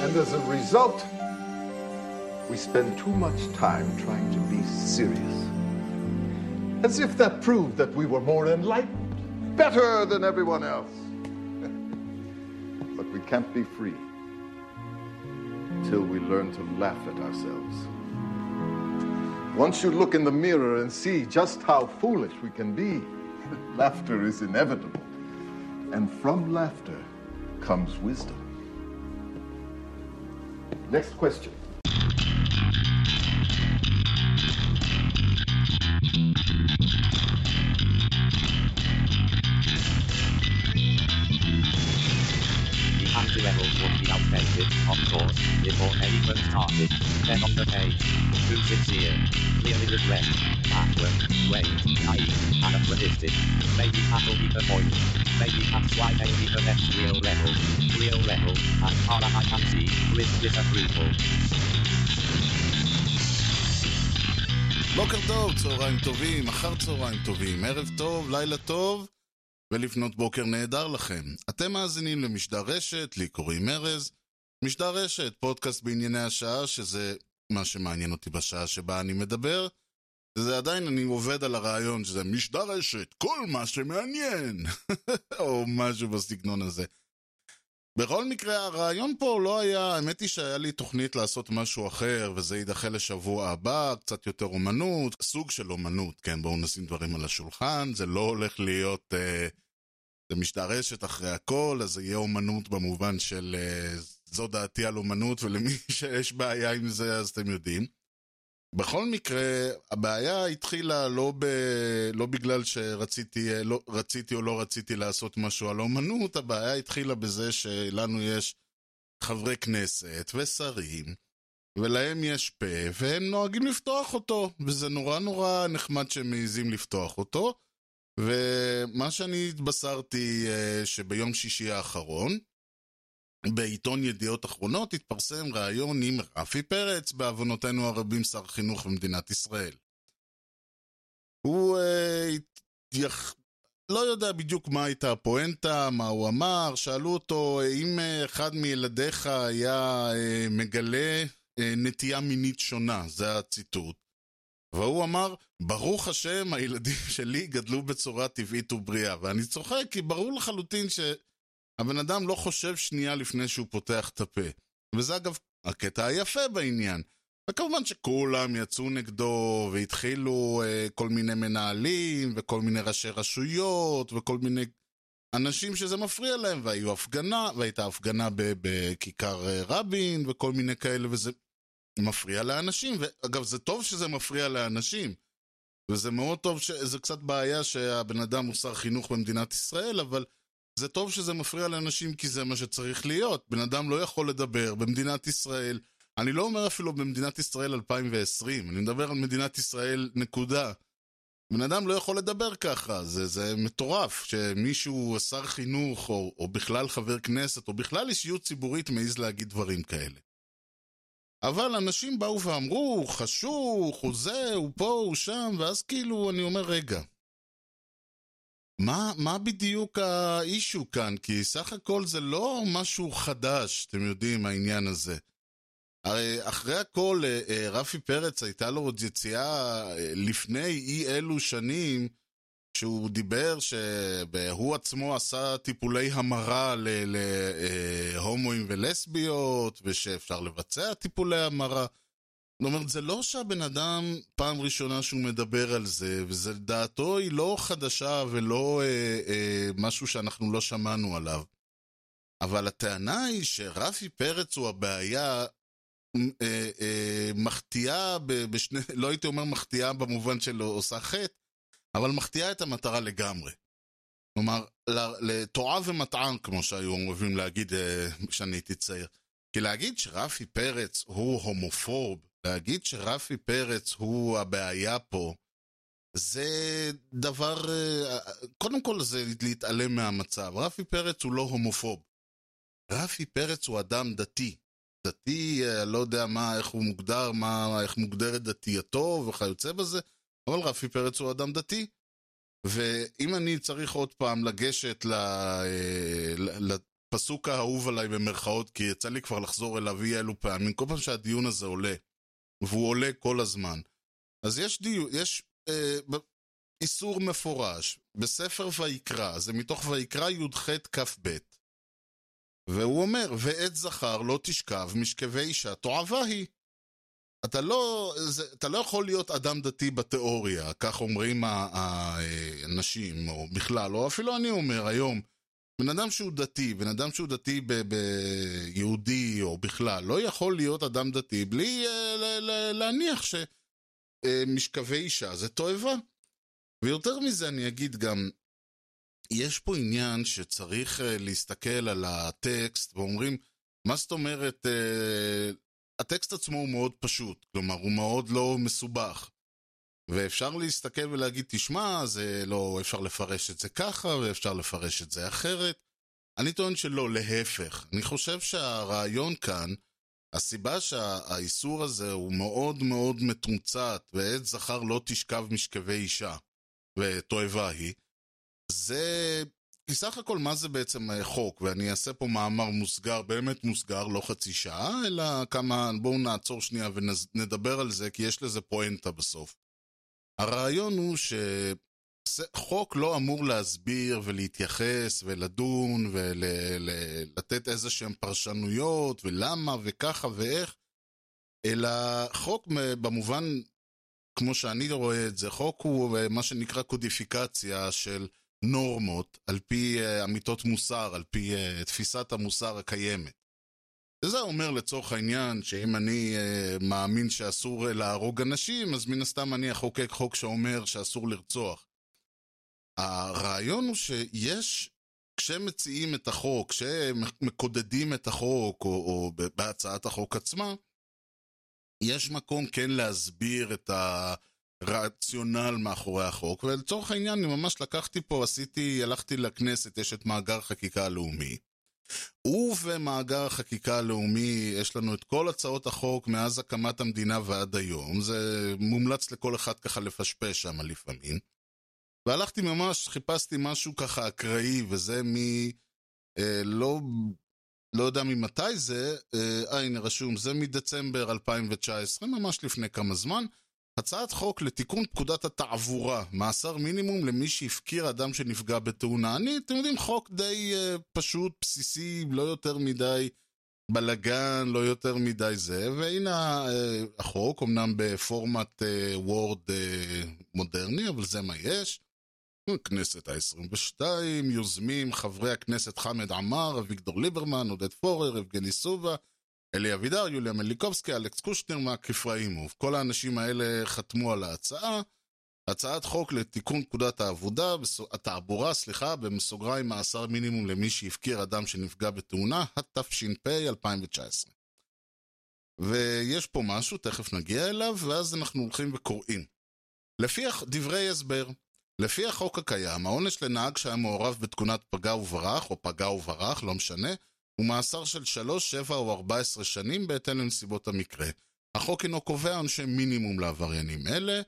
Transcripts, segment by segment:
And as a result, we spend too much time trying to be serious. As if that proved that we were more enlightened, better than everyone else. but we can't be free till we learn to laugh at ourselves. Once you look in the mirror and see just how foolish we can be, laughter is inevitable. And from laughter comes wisdom. Next question. The anti-levels would be outdated, of course, before they started. Then on the page, too sincere, clearly regret, backward, wait, naive, anachronistic. Maybe that'll be the point. Maybe that's why they need the next real level. Real level, as far as I can see, with disapproval. בוקר טוב, צהריים טובים, אחר צהריים טובים, ערב טוב, לילה טוב, ולפנות בוקר נהדר לכם. אתם מאזינים למשדר רשת, לי קוראים ארז. משדר רשת, פודקאסט בענייני השעה, שזה מה שמעניין אותי בשעה שבה אני מדבר. וזה עדיין, אני עובד על הרעיון שזה משדר רשת, כל מה שמעניין, או משהו בסגנון הזה. בכל מקרה, הרעיון פה לא היה, האמת היא שהיה לי תוכנית לעשות משהו אחר, וזה יידחה לשבוע הבא, קצת יותר אומנות, סוג של אומנות, כן, בואו נשים דברים על השולחן, זה לא הולך להיות, אה, זה משתרשת אחרי הכל, אז זה יהיה אומנות במובן של אה, זו דעתי על אומנות, ולמי שיש בעיה עם זה, אז אתם יודעים. בכל מקרה, הבעיה התחילה לא, ב... לא בגלל שרציתי לא... או לא רציתי לעשות משהו על אומנות, הבעיה התחילה בזה שלנו יש חברי כנסת ושרים, ולהם יש פה, והם נוהגים לפתוח אותו, וזה נורא נורא נחמד שהם מעיזים לפתוח אותו. ומה שאני התבשרתי אה, שביום שישי האחרון, בעיתון ידיעות אחרונות התפרסם ראיון עם רפי פרץ, בעוונותינו הרבים שר חינוך במדינת ישראל. הוא אה, יח... לא יודע בדיוק מה הייתה הפואנטה, מה הוא אמר, שאלו אותו אם אה, אחד מילדיך היה אה, מגלה אה, נטייה מינית שונה, זה הציטוט. והוא אמר, ברוך השם, הילדים שלי גדלו בצורה טבעית ובריאה. ואני צוחק, כי ברור לחלוטין ש... הבן אדם לא חושב שנייה לפני שהוא פותח את הפה. וזה אגב הקטע היפה בעניין. וכמובן שכולם יצאו נגדו והתחילו אה, כל מיני מנהלים וכל מיני ראשי רשויות וכל מיני אנשים שזה מפריע להם והיו הפגנה והייתה הפגנה בכיכר אה, רבין וכל מיני כאלה וזה מפריע לאנשים ואגב זה טוב שזה מפריע לאנשים וזה מאוד טוב, ש... זה קצת בעיה שהבן אדם הוא שר חינוך במדינת ישראל אבל זה טוב שזה מפריע לאנשים כי זה מה שצריך להיות. בן אדם לא יכול לדבר במדינת ישראל. אני לא אומר אפילו במדינת ישראל 2020, אני מדבר על מדינת ישראל נקודה. בן אדם לא יכול לדבר ככה, זה, זה מטורף שמישהו, שר חינוך, או, או בכלל חבר כנסת, או בכלל אישיות ציבורית מעז להגיד דברים כאלה. אבל אנשים באו ואמרו, חשוך, הוא זה, הוא פה, הוא שם, ואז כאילו אני אומר, רגע, מה, מה בדיוק האישו כאן? כי סך הכל זה לא משהו חדש, אתם יודעים, העניין הזה. הרי אחרי הכל, אה, אה, רפי פרץ הייתה לו עוד יציאה אה, לפני אי אלו שנים, שהוא דיבר שהוא עצמו עשה טיפולי המרה להומואים ולסביות, ושאפשר לבצע טיפולי המרה. זאת אומרת, זה לא שהבן אדם פעם ראשונה שהוא מדבר על זה, ודעתו היא לא חדשה ולא אה, אה, משהו שאנחנו לא שמענו עליו. אבל הטענה היא שרפי פרץ הוא הבעיה אה, אה, מחטיאה בשני, לא הייתי אומר מחטיאה במובן של עושה חטא, אבל מחטיאה את המטרה לגמרי. כלומר, לטועה ומטען, כמו שהיו אוהבים להגיד אה, כשאני הייתי צעיר. כי להגיד שרפי פרץ הוא הומופוב, להגיד שרפי פרץ הוא הבעיה פה, זה דבר, קודם כל זה להתעלם מהמצב. רפי פרץ הוא לא הומופוב. רפי פרץ הוא אדם דתי. דתי, לא יודע מה, איך הוא מוגדר, מה, איך מוגדרת דתייתו וכיוצא בזה, אבל רפי פרץ הוא אדם דתי. ואם אני צריך עוד פעם לגשת ל, ל, הפסוק האהוב עליי במרכאות, כי יצא לי כבר לחזור אליו אי אלו פעמים, כל פעם שהדיון הזה עולה, והוא עולה כל הזמן. אז יש דיון, יש אה, איסור מפורש בספר ויקרא, זה מתוך ויקרא י"ח כ"ב. והוא אומר, ועת זכר לא תשכב, משכבי אישה תועבה היא. אתה לא, זה, אתה לא יכול להיות אדם דתי בתיאוריה, כך אומרים האנשים, או בכלל, או אפילו אני אומר היום, בן אדם שהוא דתי, בן אדם שהוא דתי ביהודי או בכלל, לא יכול להיות אדם דתי בלי uh, להניח שמשכבי uh, אישה זה תועבה. ויותר מזה אני אגיד גם, יש פה עניין שצריך uh, להסתכל על הטקסט ואומרים, מה זאת אומרת, הטקסט עצמו הוא מאוד פשוט, כלומר הוא מאוד לא מסובך. ואפשר להסתכל ולהגיד, תשמע, זה לא, אפשר לפרש את זה ככה, ואפשר לפרש את זה אחרת. אני טוען שלא, להפך. אני חושב שהרעיון כאן, הסיבה שהאיסור הזה הוא מאוד מאוד מתומצת, ועת זכר לא תשכב משכבי אישה, ותועבה היא, זה... כי סך הכל מה זה בעצם חוק, ואני אעשה פה מאמר מוסגר, באמת מוסגר, לא חצי שעה, אלא כמה, בואו נעצור שנייה ונדבר על זה, כי יש לזה פואנטה בסוף. הרעיון הוא שחוק לא אמור להסביר ולהתייחס ולדון ולתת איזה שהן פרשנויות ולמה וככה ואיך, אלא חוק במובן, כמו שאני רואה את זה, חוק הוא מה שנקרא קודיפיקציה של נורמות על פי אמיתות מוסר, על פי תפיסת המוסר הקיימת. וזה אומר לצורך העניין שאם אני uh, מאמין שאסור uh, להרוג אנשים, אז מן הסתם אני אחוקק חוק שאומר שאסור לרצוח. הרעיון הוא שיש, כשמציעים את החוק, כשמקודדים את החוק, או, או בהצעת החוק עצמה, יש מקום כן להסביר את הרציונל מאחורי החוק, ולצורך העניין אני ממש לקחתי פה, עשיתי, הלכתי לכנסת, יש את מאגר חקיקה הלאומי. ובמאגר החקיקה הלאומי יש לנו את כל הצעות החוק מאז הקמת המדינה ועד היום. זה מומלץ לכל אחד ככה לפשפש שם לפעמים. והלכתי ממש, חיפשתי משהו ככה אקראי, וזה מ... אה, לא, לא יודע ממתי זה, אה, הנה רשום, זה מדצמבר 2019, ממש לפני כמה זמן. הצעת חוק לתיקון פקודת התעבורה, מאסר מינימום למי שהפקיר אדם שנפגע בתאונה. אני, אתם יודעים, חוק די uh, פשוט, בסיסי, לא יותר מדי בלאגן, לא יותר מדי זה, והנה uh, החוק, אמנם בפורמט וורד uh, מודרני, אבל זה מה יש. הכנסת ה-22, יוזמים חברי הכנסת חמד עמאר, אביגדור ליברמן, עודד פורר, יבגני סובה, אלי אבידר, יוליה מליקובסקי, אלכס קושנר, מאק אפראימוב. כל האנשים האלה חתמו על ההצעה. הצעת חוק לתיקון פקודת העבודה, התעבורה, סליחה, בסוגריים מאסר מינימום למי שהפקיר אדם שנפגע בתאונה, התש"פ 2019. ויש פה משהו, תכף נגיע אליו, ואז אנחנו הולכים וקוראים. לפי דברי הסבר, לפי החוק הקיים, העונש לנהג שהיה מעורב בתכונת פגע וברח, או פגע וברח, לא משנה, הוא מאסר של 3, 7 או 14 שנים בהתאם לנסיבות המקרה. החוק אינו קובע עונשי מינימום לעבריינים אלה.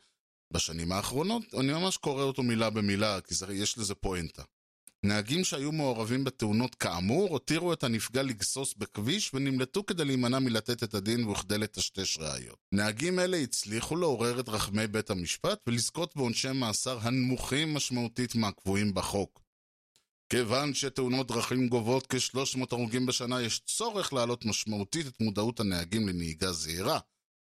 בשנים האחרונות, אני ממש קורא אותו מילה במילה, כי זה, יש לזה פואנטה. נהגים שהיו מעורבים בתאונות כאמור, הותירו את הנפגע לגסוס בכביש ונמלטו כדי להימנע מלתת את הדין וכדי לטשטש ראיות. נהגים אלה הצליחו לעורר את רחמי בית המשפט ולזכות בעונשי מאסר הנמוכים משמעותית מהקבועים בחוק. כיוון שתאונות דרכים גובות כ-300 הרוגים בשנה, יש צורך להעלות משמעותית את מודעות הנהגים לנהיגה זהירה.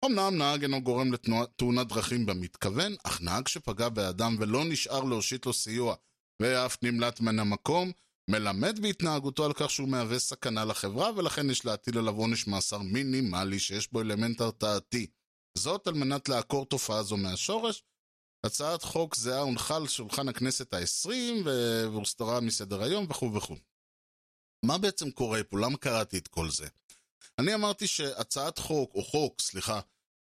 אמנם נהג אינו גורם לתאונת דרכים במתכוון, אך נהג שפגע באדם ולא נשאר להושיט לו סיוע ואף נמלט מן המקום, מלמד בהתנהגותו על כך שהוא מהווה סכנה לחברה, ולכן יש להטיל עליו עונש מאסר מינימלי שיש בו אלמנט הרתעתי. זאת על מנת לעקור תופעה זו מהשורש, הצעת חוק זהה הונחה על שולחן הכנסת העשרים והוסתרה מסדר היום וכו' וכו'. מה בעצם קורה פה? למה קראתי את כל זה? אני אמרתי שהצעת חוק, או חוק, סליחה,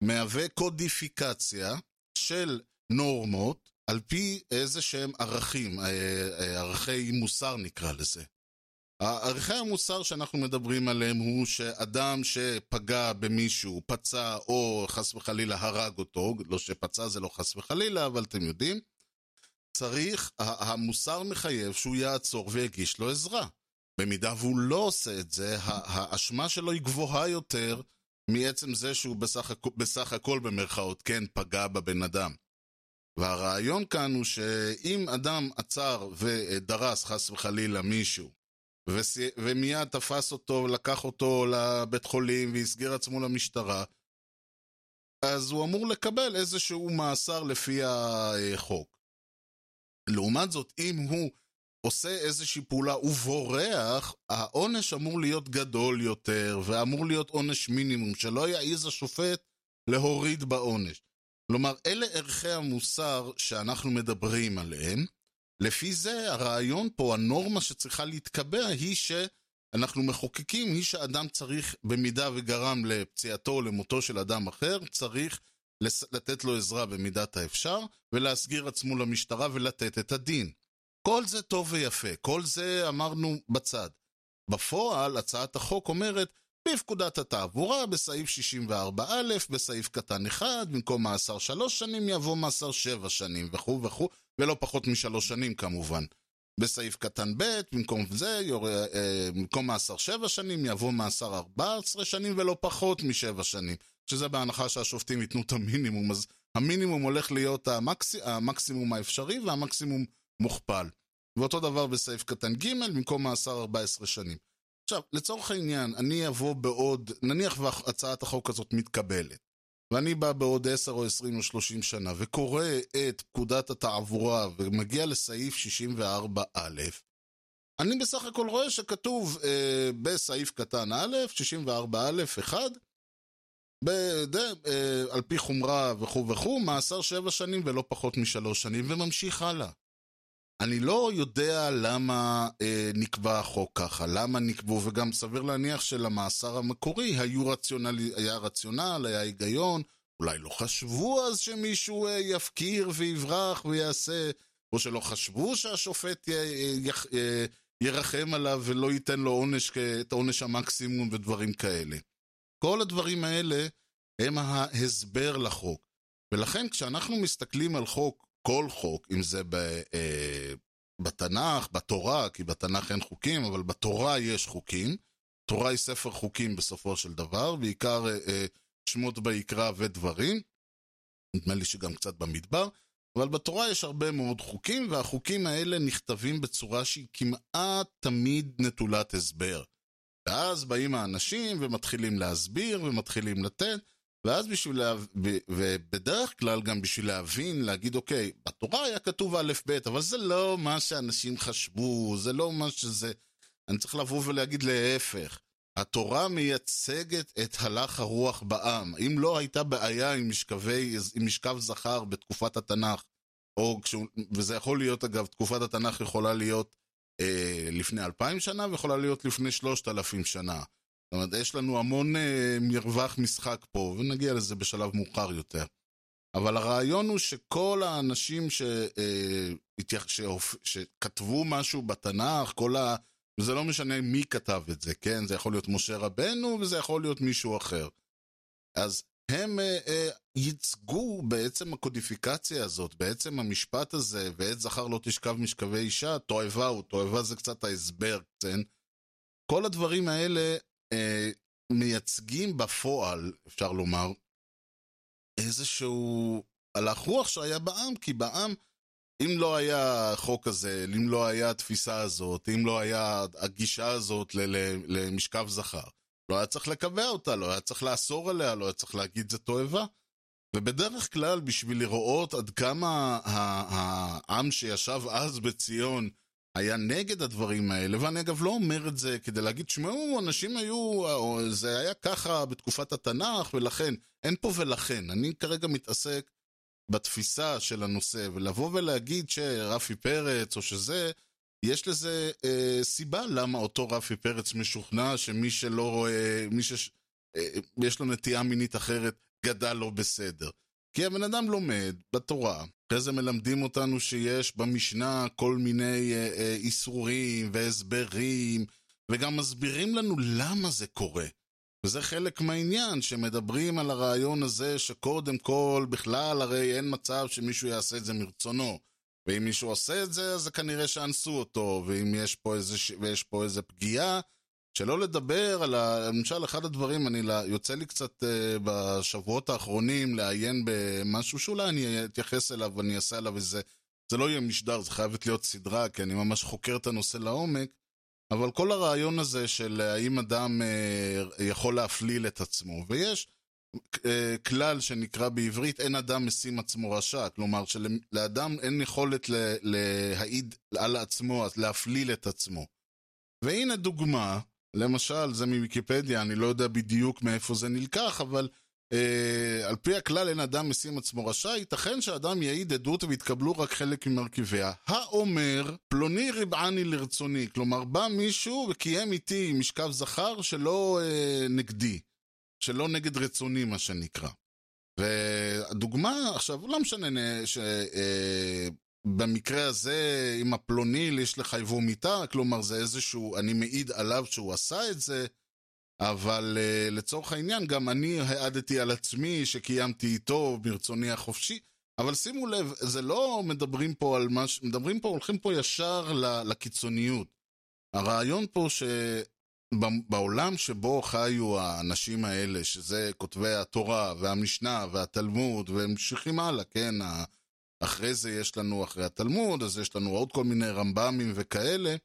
מהווה קודיפיקציה של נורמות על פי איזה שהם ערכים, אה, אה, ערכי מוסר נקרא לזה. ערכי המוסר שאנחנו מדברים עליהם הוא שאדם שפגע במישהו, פצע או חס וחלילה הרג אותו, לא שפצע זה לא חס וחלילה, אבל אתם יודעים, צריך, המוסר מחייב שהוא יעצור ויגיש לו עזרה. במידה והוא לא עושה את זה, האשמה שלו היא גבוהה יותר מעצם זה שהוא בסך, הכ... בסך הכל במרכאות כן פגע בבן אדם. והרעיון כאן הוא שאם אדם עצר ודרס חס וחלילה מישהו. ומיד תפס אותו, לקח אותו לבית חולים והסגיר עצמו למשטרה, אז הוא אמור לקבל איזשהו מאסר לפי החוק. לעומת זאת, אם הוא עושה איזושהי פעולה ובורח, העונש אמור להיות גדול יותר, ואמור להיות עונש מינימום, שלא יעז השופט להוריד בעונש. כלומר, אלה ערכי המוסר שאנחנו מדברים עליהם. לפי זה, הרעיון פה, הנורמה שצריכה להתקבע היא שאנחנו מחוקקים, היא שאדם צריך, במידה וגרם לפציעתו או למותו של אדם אחר, צריך לתת לו עזרה במידת האפשר, ולהסגיר עצמו למשטרה ולתת את הדין. כל זה טוב ויפה, כל זה אמרנו בצד. בפועל, הצעת החוק אומרת, בפקודת התעבורה, בסעיף 64א, בסעיף קטן 1, במקום מאסר 3 שנים יבוא מאסר 7 שנים, וכו' וכו', ולא פחות משלוש שנים כמובן. בסעיף קטן ב', במקום זה, יור... אה, במקום מאסר 7 שנים יבוא מאסר 14 שנים ולא פחות משבע שנים. שזה בהנחה שהשופטים ייתנו את המינימום, אז המינימום הולך להיות המקס... המקסימום האפשרי והמקסימום מוכפל. ואותו דבר בסעיף קטן ג', במקום מאסר 14 שנים. עכשיו, לצורך העניין, אני אבוא בעוד, נניח והצעת החוק הזאת מתקבלת, ואני בא בעוד 10 או 20 או 30 שנה, וקורא את פקודת התעבורה, ומגיע לסעיף 64א, אני בסך הכל רואה שכתוב אה, בסעיף קטן א', 64א 1, בד... אה, על פי חומרה וכו' וכו', מאסר שבע שנים ולא פחות משלוש שנים, וממשיך הלאה. אני לא יודע למה אה, נקבע החוק ככה, למה נקבעו, וגם סביר להניח שלמאסר המקורי רציונל, היה רציונל, היה היגיון, אולי לא חשבו אז שמישהו אה, יפקיר ויברח ויעשה, או שלא חשבו שהשופט י, י, י, ירחם עליו ולא ייתן לו עונש, את עונש המקסימום ודברים כאלה. כל הדברים האלה הם ההסבר לחוק. ולכן כשאנחנו מסתכלים על חוק כל חוק, אם זה ב, אה, בתנ"ך, בתורה, כי בתנ"ך אין חוקים, אבל בתורה יש חוקים. תורה היא ספר חוקים בסופו של דבר, בעיקר אה, אה, שמות ויקרא ודברים. נדמה לי שגם קצת במדבר. אבל בתורה יש הרבה מאוד חוקים, והחוקים האלה נכתבים בצורה שהיא כמעט תמיד נטולת הסבר. ואז באים האנשים ומתחילים להסביר ומתחילים לתת, ואז בשביל להבין, ובדרך כלל גם בשביל להבין, להגיד, אוקיי, בתורה היה כתוב א' ב', אבל זה לא מה שאנשים חשבו, זה לא מה שזה... אני צריך לבוא ולהגיד להפך. התורה מייצגת את הלך הרוח בעם. אם לא הייתה בעיה עם, משכבי, עם משכב זכר בתקופת התנ"ך, או כשהוא, וזה יכול להיות, אגב, תקופת התנ"ך יכולה להיות אה, לפני אלפיים שנה, ויכולה להיות לפני שלושת אלפים שנה. זאת אומרת, יש לנו המון אה, מרווח משחק פה, ונגיע לזה בשלב מאוחר יותר. אבל הרעיון הוא שכל האנשים ש, אה, ש, שכתבו משהו בתנ"ך, כל ה... וזה לא משנה מי כתב את זה, כן? זה יכול להיות משה רבנו וזה יכול להיות מישהו אחר. אז הם אה, אה, ייצגו בעצם הקודיפיקציה הזאת, בעצם המשפט הזה, ועת זכר לא תשכב משכבי אישה, תועבה הוא, תועבה זה קצת ההסבר, כן? כל הדברים האלה מייצגים בפועל, אפשר לומר, איזשהו הלך רוח שהיה בעם, כי בעם, אם לא היה החוק הזה, אם לא היה התפיסה הזאת, אם לא היה הגישה הזאת למשכב זכר, לא היה צריך לקבע אותה, לא היה צריך לאסור עליה, לא היה צריך להגיד זה תועבה. ובדרך כלל, בשביל לראות עד כמה העם שישב אז בציון היה נגד הדברים האלה, ואני אגב לא אומר את זה כדי להגיד, שמעו, אנשים היו, זה היה ככה בתקופת התנ"ך, ולכן, אין פה ולכן. אני כרגע מתעסק בתפיסה של הנושא, ולבוא ולהגיד שרפי פרץ או שזה, יש לזה אה, סיבה למה אותו רפי פרץ משוכנע שמי שלא רואה, מי שיש אה, לו נטייה מינית אחרת, גדל לא בסדר. כי הבן אדם לומד בתורה, אחרי זה מלמדים אותנו שיש במשנה כל מיני אה, אה, איסורים והסברים, וגם מסבירים לנו למה זה קורה. וזה חלק מהעניין, שמדברים על הרעיון הזה שקודם כל, בכלל הרי אין מצב שמישהו יעשה את זה מרצונו. ואם מישהו עושה את זה, אז זה כנראה שאנסו אותו, ואם יש פה איזה. ויש פה איזה פגיעה, שלא לדבר על, ה... למשל, אחד הדברים, אני יוצא לי קצת uh, בשבועות האחרונים לעיין במשהו שאולי אני אתייחס אליו ואני אעשה עליו איזה, זה לא יהיה משדר, זה חייבת להיות סדרה, כי אני ממש חוקר את הנושא לעומק, אבל כל הרעיון הזה של האם אדם uh, יכול להפליל את עצמו, ויש uh, כלל שנקרא בעברית, אין אדם משים עצמו רשע, כלומר שלאדם אין יכולת להעיד על עצמו, להפליל את עצמו. והנה דוגמה, למשל, זה מוויקיפדיה, אני לא יודע בדיוק מאיפה זה נלקח, אבל אה, על פי הכלל אין אדם משים עצמו רשע, ייתכן שאדם יעיד עדות ויתקבלו רק חלק ממרכיביה. האומר, פלוני ריבעני לרצוני, כלומר בא מישהו וקיים איתי משכב זכר שלא אה, נגדי, שלא נגד רצוני מה שנקרא. והדוגמה, עכשיו, לא משנה ש... אה, במקרה הזה, עם הפלוניל יש לחייבו מיתה, כלומר זה איזשהו, אני מעיד עליו שהוא עשה את זה, אבל uh, לצורך העניין גם אני העדתי על עצמי שקיימתי איתו ברצוני החופשי, אבל שימו לב, זה לא מדברים פה על מה ש... מדברים פה, הולכים פה ישר לקיצוניות. הרעיון פה שבעולם שבו חיו האנשים האלה, שזה כותבי התורה והמשנה והתלמוד, והמשיכים הלאה, כן, אחרי זה יש לנו, אחרי התלמוד, אז יש לנו עוד כל מיני רמב"מים וכאלה.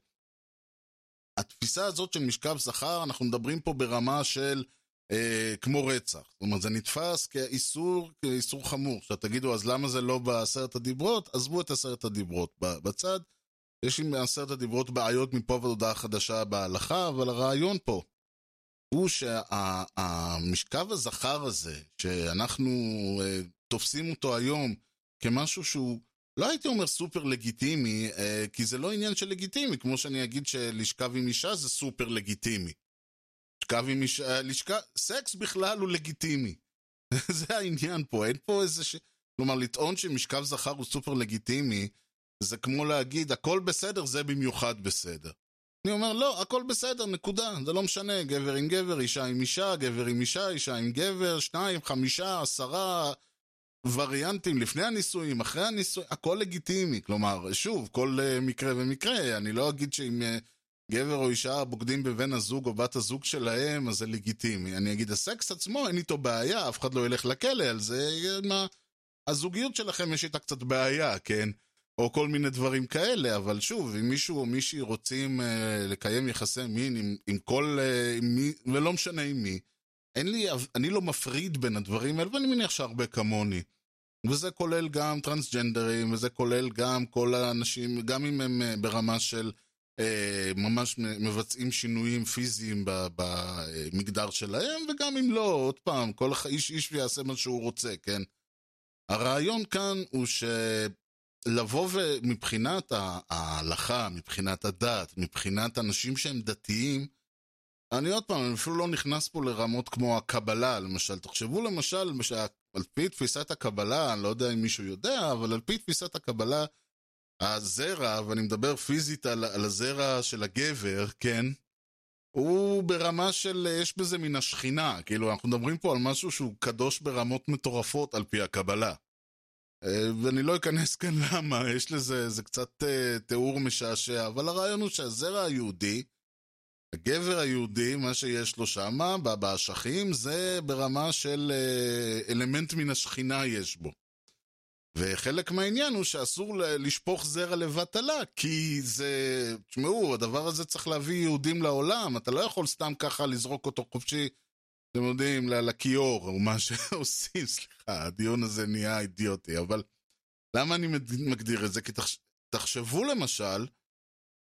התפיסה הזאת של משכב זכר, אנחנו מדברים פה ברמה של אה, כמו רצח. זאת אומרת, זה נתפס כאיסור, כאיסור חמור. עכשיו תגידו, אז למה זה לא בעשרת הדיברות? עזבו את עשרת הדיברות בצד. יש עם עשרת הדיברות בעיות מפה ועד חדשה בהלכה, אבל הרעיון פה הוא שהמשכב שה, הזכר הזה, שאנחנו אה, תופסים אותו היום, כמשהו שהוא, לא הייתי אומר סופר לגיטימי, אה, כי זה לא עניין של לגיטימי, כמו שאני אגיד שלשכב עם אישה זה סופר לגיטימי. לשכב עם אישה, אה, לשכב, סקס בכלל הוא לגיטימי. זה העניין פה, אין פה איזה ש... כלומר, לטעון שמשכב זכר הוא סופר לגיטימי, זה כמו להגיד, הכל בסדר, זה במיוחד בסדר. אני אומר, לא, הכל בסדר, נקודה, זה לא משנה, גבר עם גבר, אישה עם אישה, גבר עם אישה, אישה עם גבר, שניים, חמישה, עשרה, וריאנטים לפני הנישואים, אחרי הנישואים, הכל לגיטימי. כלומר, שוב, כל uh, מקרה ומקרה, אני לא אגיד שאם uh, גבר או אישה בוגדים בבן הזוג או בת הזוג שלהם, אז זה לגיטימי. אני אגיד, הסקס עצמו, אין איתו בעיה, אף אחד לא ילך לכלא על זה, מה... הזוגיות שלכם יש איתה קצת בעיה, כן? או כל מיני דברים כאלה, אבל שוב, אם מישהו או מישהי רוצים uh, לקיים יחסי מין עם, עם כל, uh, עם מי, ולא משנה עם מי, אין לי, אני לא מפריד בין הדברים האלה, ואני מניח שהרבה כמוני. וזה כולל גם טרנסג'נדרים, וזה כולל גם כל האנשים, גם אם הם אה, ברמה של אה, ממש מבצעים שינויים פיזיים במגדר שלהם, וגם אם לא, עוד פעם, כל איש איש ויעשה מה שהוא רוצה, כן? הרעיון כאן הוא שלבוא ומבחינת ההלכה, מבחינת הדת, מבחינת אנשים שהם דתיים, אני עוד פעם, אני אפילו לא נכנס פה לרמות כמו הקבלה, למשל. תחשבו למשל, על פי תפיסת הקבלה, אני לא יודע אם מישהו יודע, אבל על פי תפיסת הקבלה, הזרע, ואני מדבר פיזית על, על הזרע של הגבר, כן? הוא ברמה של, יש בזה מן השכינה, כאילו אנחנו מדברים פה על משהו שהוא קדוש ברמות מטורפות על פי הקבלה. אה, ואני לא אכנס כאן למה, יש לזה, זה קצת uh, תיאור משעשע, אבל הרעיון הוא שהזרע היהודי, הגבר היהודי, מה שיש לו שם, באשכים, זה ברמה של אה, אלמנט מן השכינה יש בו. וחלק מהעניין הוא שאסור לשפוך זרע לבטלה, כי זה... תשמעו, הדבר הזה צריך להביא יהודים לעולם, אתה לא יכול סתם ככה לזרוק אותו חופשי, אתם יודעים, לכיור, או מה שעושים, סליחה, הדיון הזה נהיה אידיוטי, אבל למה אני מגדיר את זה? כי תחש... תחשבו למשל,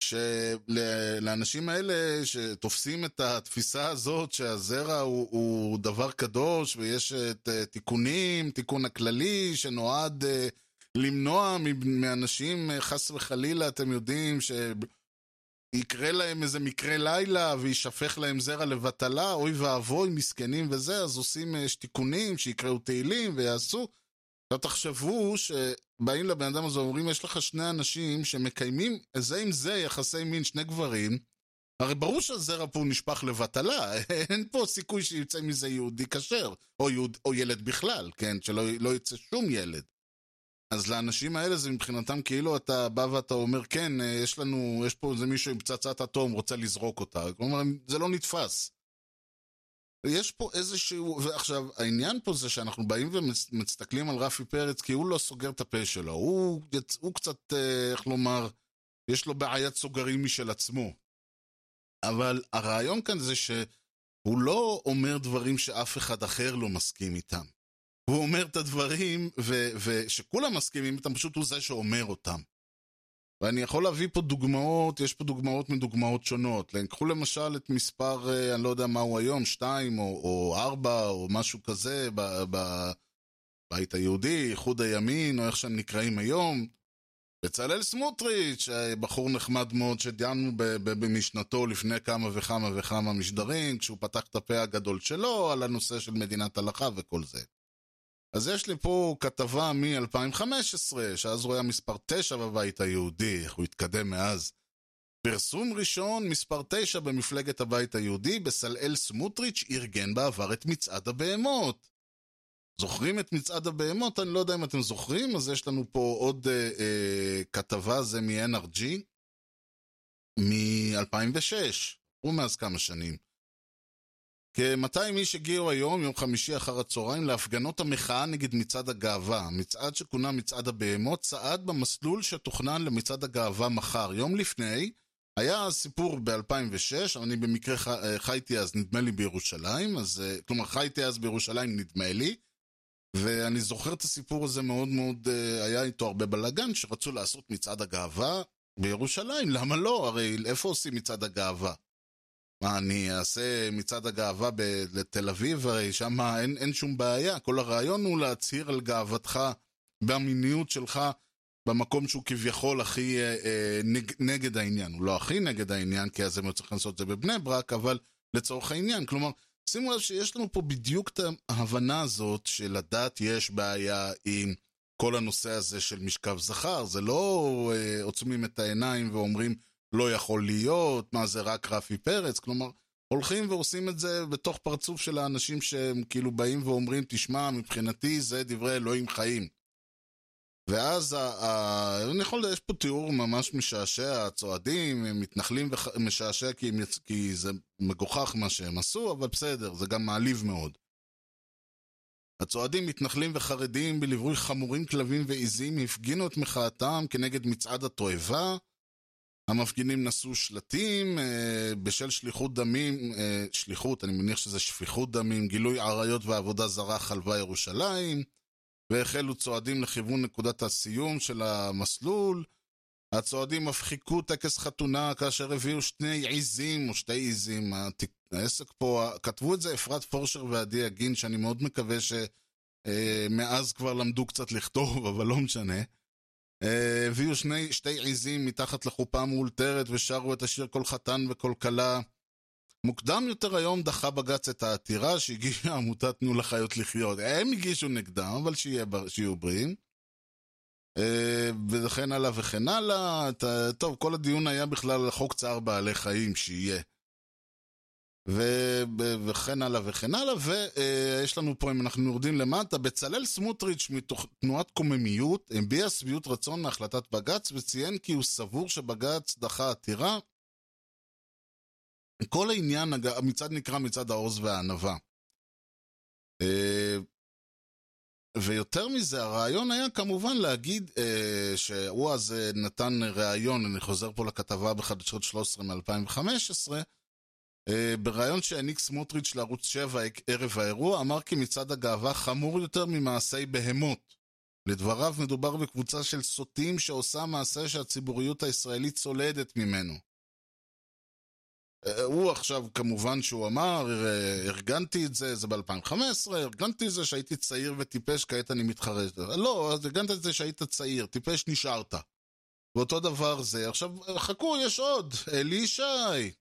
שלאנשים האלה שתופסים את התפיסה הזאת שהזרע הוא, הוא דבר קדוש ויש את uh, תיקונים, תיקון הכללי שנועד uh, למנוע מאנשים uh, חס וחלילה, אתם יודעים, שיקרה להם איזה מקרה לילה וישפך להם זרע לבטלה, אוי ואבוי, מסכנים וזה, אז עושים תיקונים, שיקראו תהילים ויעשו. עכשיו תחשבו שבאים לבן אדם הזה ואומרים, יש לך שני אנשים שמקיימים זה עם זה יחסי מין, שני גברים, הרי ברור שהזרע פה נשפך לבטלה, אין פה סיכוי שיצא מזה יהודי כשר, או, יהוד, או ילד בכלל, כן? שלא לא יצא שום ילד. אז לאנשים האלה זה מבחינתם כאילו אתה בא ואתה אומר, כן, אה, יש לנו, יש פה איזה מישהו עם פצצת אטום, רוצה לזרוק אותה. כלומר, זה לא נתפס. יש פה איזשהו, ועכשיו, העניין פה זה שאנחנו באים ומסתכלים על רפי פרץ כי הוא לא סוגר את הפה שלו. הוא, הוא קצת, אה, איך לומר, יש לו בעיית סוגרים משל עצמו. אבל הרעיון כאן זה שהוא לא אומר דברים שאף אחד אחר לא מסכים איתם. הוא אומר את הדברים, ושכולם מסכימים איתם, פשוט הוא זה שאומר אותם. ואני יכול להביא פה דוגמאות, יש פה דוגמאות מדוגמאות שונות. קחו למשל את מספר, אה, אני לא יודע מה הוא היום, שתיים או, או ארבע או משהו כזה בבית היהודי, איחוד הימין, או איך שהם נקראים היום. בצלאל סמוטריץ', אה, בחור נחמד מאוד שדיינו במשנתו לפני כמה וכמה וכמה משדרים, כשהוא פתח את הפה הגדול שלו על הנושא של מדינת הלכה וכל זה. אז יש לי פה כתבה מ-2015, שאז הוא היה מספר 9 בבית היהודי, איך הוא התקדם מאז. פרסום ראשון, מספר 9 במפלגת הבית היהודי, בסלאל סמוטריץ' ארגן בעבר את מצעד הבהמות. זוכרים את מצעד הבהמות? אני לא יודע אם אתם זוכרים, אז יש לנו פה עוד אה, אה, כתבה, זה מ-NRG, מ-2006, הוא מאז כמה שנים. כ-200 איש הגיעו היום, יום חמישי אחר הצהריים, להפגנות המחאה נגד מצעד הגאווה. מצעד שכונה מצעד הבהמות צעד במסלול שתוכנן למצעד הגאווה מחר. יום לפני, היה סיפור ב-2006, אני במקרה ח... אה, חייתי אז, נדמה לי, בירושלים, אז, אה, כלומר חייתי אז בירושלים, נדמה לי, ואני זוכר את הסיפור הזה מאוד מאוד, אה, היה איתו הרבה בלאגן, שרצו לעשות מצעד הגאווה בירושלים, למה לא? הרי איפה עושים מצעד הגאווה? מה, אני אעשה מצעד הגאווה לתל אביב? הרי שם אין, אין שום בעיה. כל הרעיון הוא להצהיר על גאוותך במיניות שלך במקום שהוא כביכול הכי אה, אה, נג, נגד העניין. הוא לא הכי נגד העניין, כי אז הם צריכים לעשות את זה בבני ברק, אבל לצורך העניין. כלומר, שימו לב שיש לנו פה בדיוק את ההבנה הזאת שלדת יש בעיה עם כל הנושא הזה של משכב זכר. זה לא אה, עוצמים את העיניים ואומרים, לא יכול להיות, מה זה רק רפי פרץ, כלומר, הולכים ועושים את זה בתוך פרצוף של האנשים שהם כאילו באים ואומרים, תשמע, מבחינתי זה דברי אלוהים חיים. ואז, ה, ה, אני יכול, יש פה תיאור ממש משעשע, הצועדים, הם מתנחלים ומשעשע כי, כי זה מגוחך מה שהם עשו, אבל בסדר, זה גם מעליב מאוד. הצועדים, מתנחלים וחרדים בליווי חמורים, כלבים ועיזים הפגינו את מחאתם כנגד מצעד התועבה, המפגינים נשאו שלטים אה, בשל שליחות דמים, אה, שליחות, אני מניח שזה שפיכות דמים, גילוי עריות ועבודה זרה חלבה ירושלים, והחלו צועדים לכיוון נקודת הסיום של המסלול. הצועדים אף חיכו טקס חתונה כאשר הביאו שני עיזים או שתי עיזים. העסק פה, כתבו את זה אפרת פורשר ועדי יגין, שאני מאוד מקווה שמאז אה, כבר למדו קצת לכתוב, אבל לא משנה. אה, הביאו שני, שתי עיזים מתחת לחופה מאולתרת ושרו את השיר כל חתן וכל כלה. מוקדם יותר היום דחה בג"ץ את העתירה שהגישה עמותת תנו לחיות לחיות. הם הגישו נגדם, אבל שיה, שיהיו בריאים. אה, וכן הלאה וכן הלאה. טוב, כל הדיון היה בכלל על חוק צער בעלי חיים, שיהיה. ו- וכן הלאה וכן הלאה, ויש לנו פה, אם אנחנו יורדים למטה, בצלאל סמוטריץ' מתנועת קוממיות הביע שביעות רצון מהחלטת בג"ץ וציין כי הוא סבור שבג"ץ דחה עתירה. כל העניין, המצעד נקרא מצעד העוז והענווה. אה, ויותר מזה, הרעיון היה כמובן להגיד אה, שהוא אז אה, נתן ראיון, אני חוזר פה לכתבה בחדשות 13 מ-2015, אה, בריאיון שהעניק סמוטריץ' לערוץ 7 ערב האירוע, אמר כי מצעד הגאווה חמור יותר ממעשי בהמות. לדבריו מדובר בקבוצה של סוטים שעושה מעשה שהציבוריות הישראלית צולדת ממנו. אה, הוא עכשיו, כמובן שהוא אמר, אה, ארגנתי את זה, זה ב-2015, ארגנתי את זה שהייתי צעיר וטיפש, כעת אני מתחרט. לא, ארגנת את זה שהיית צעיר, טיפש נשארת. ואותו דבר זה. עכשיו, חכו, יש עוד, אלי ישי.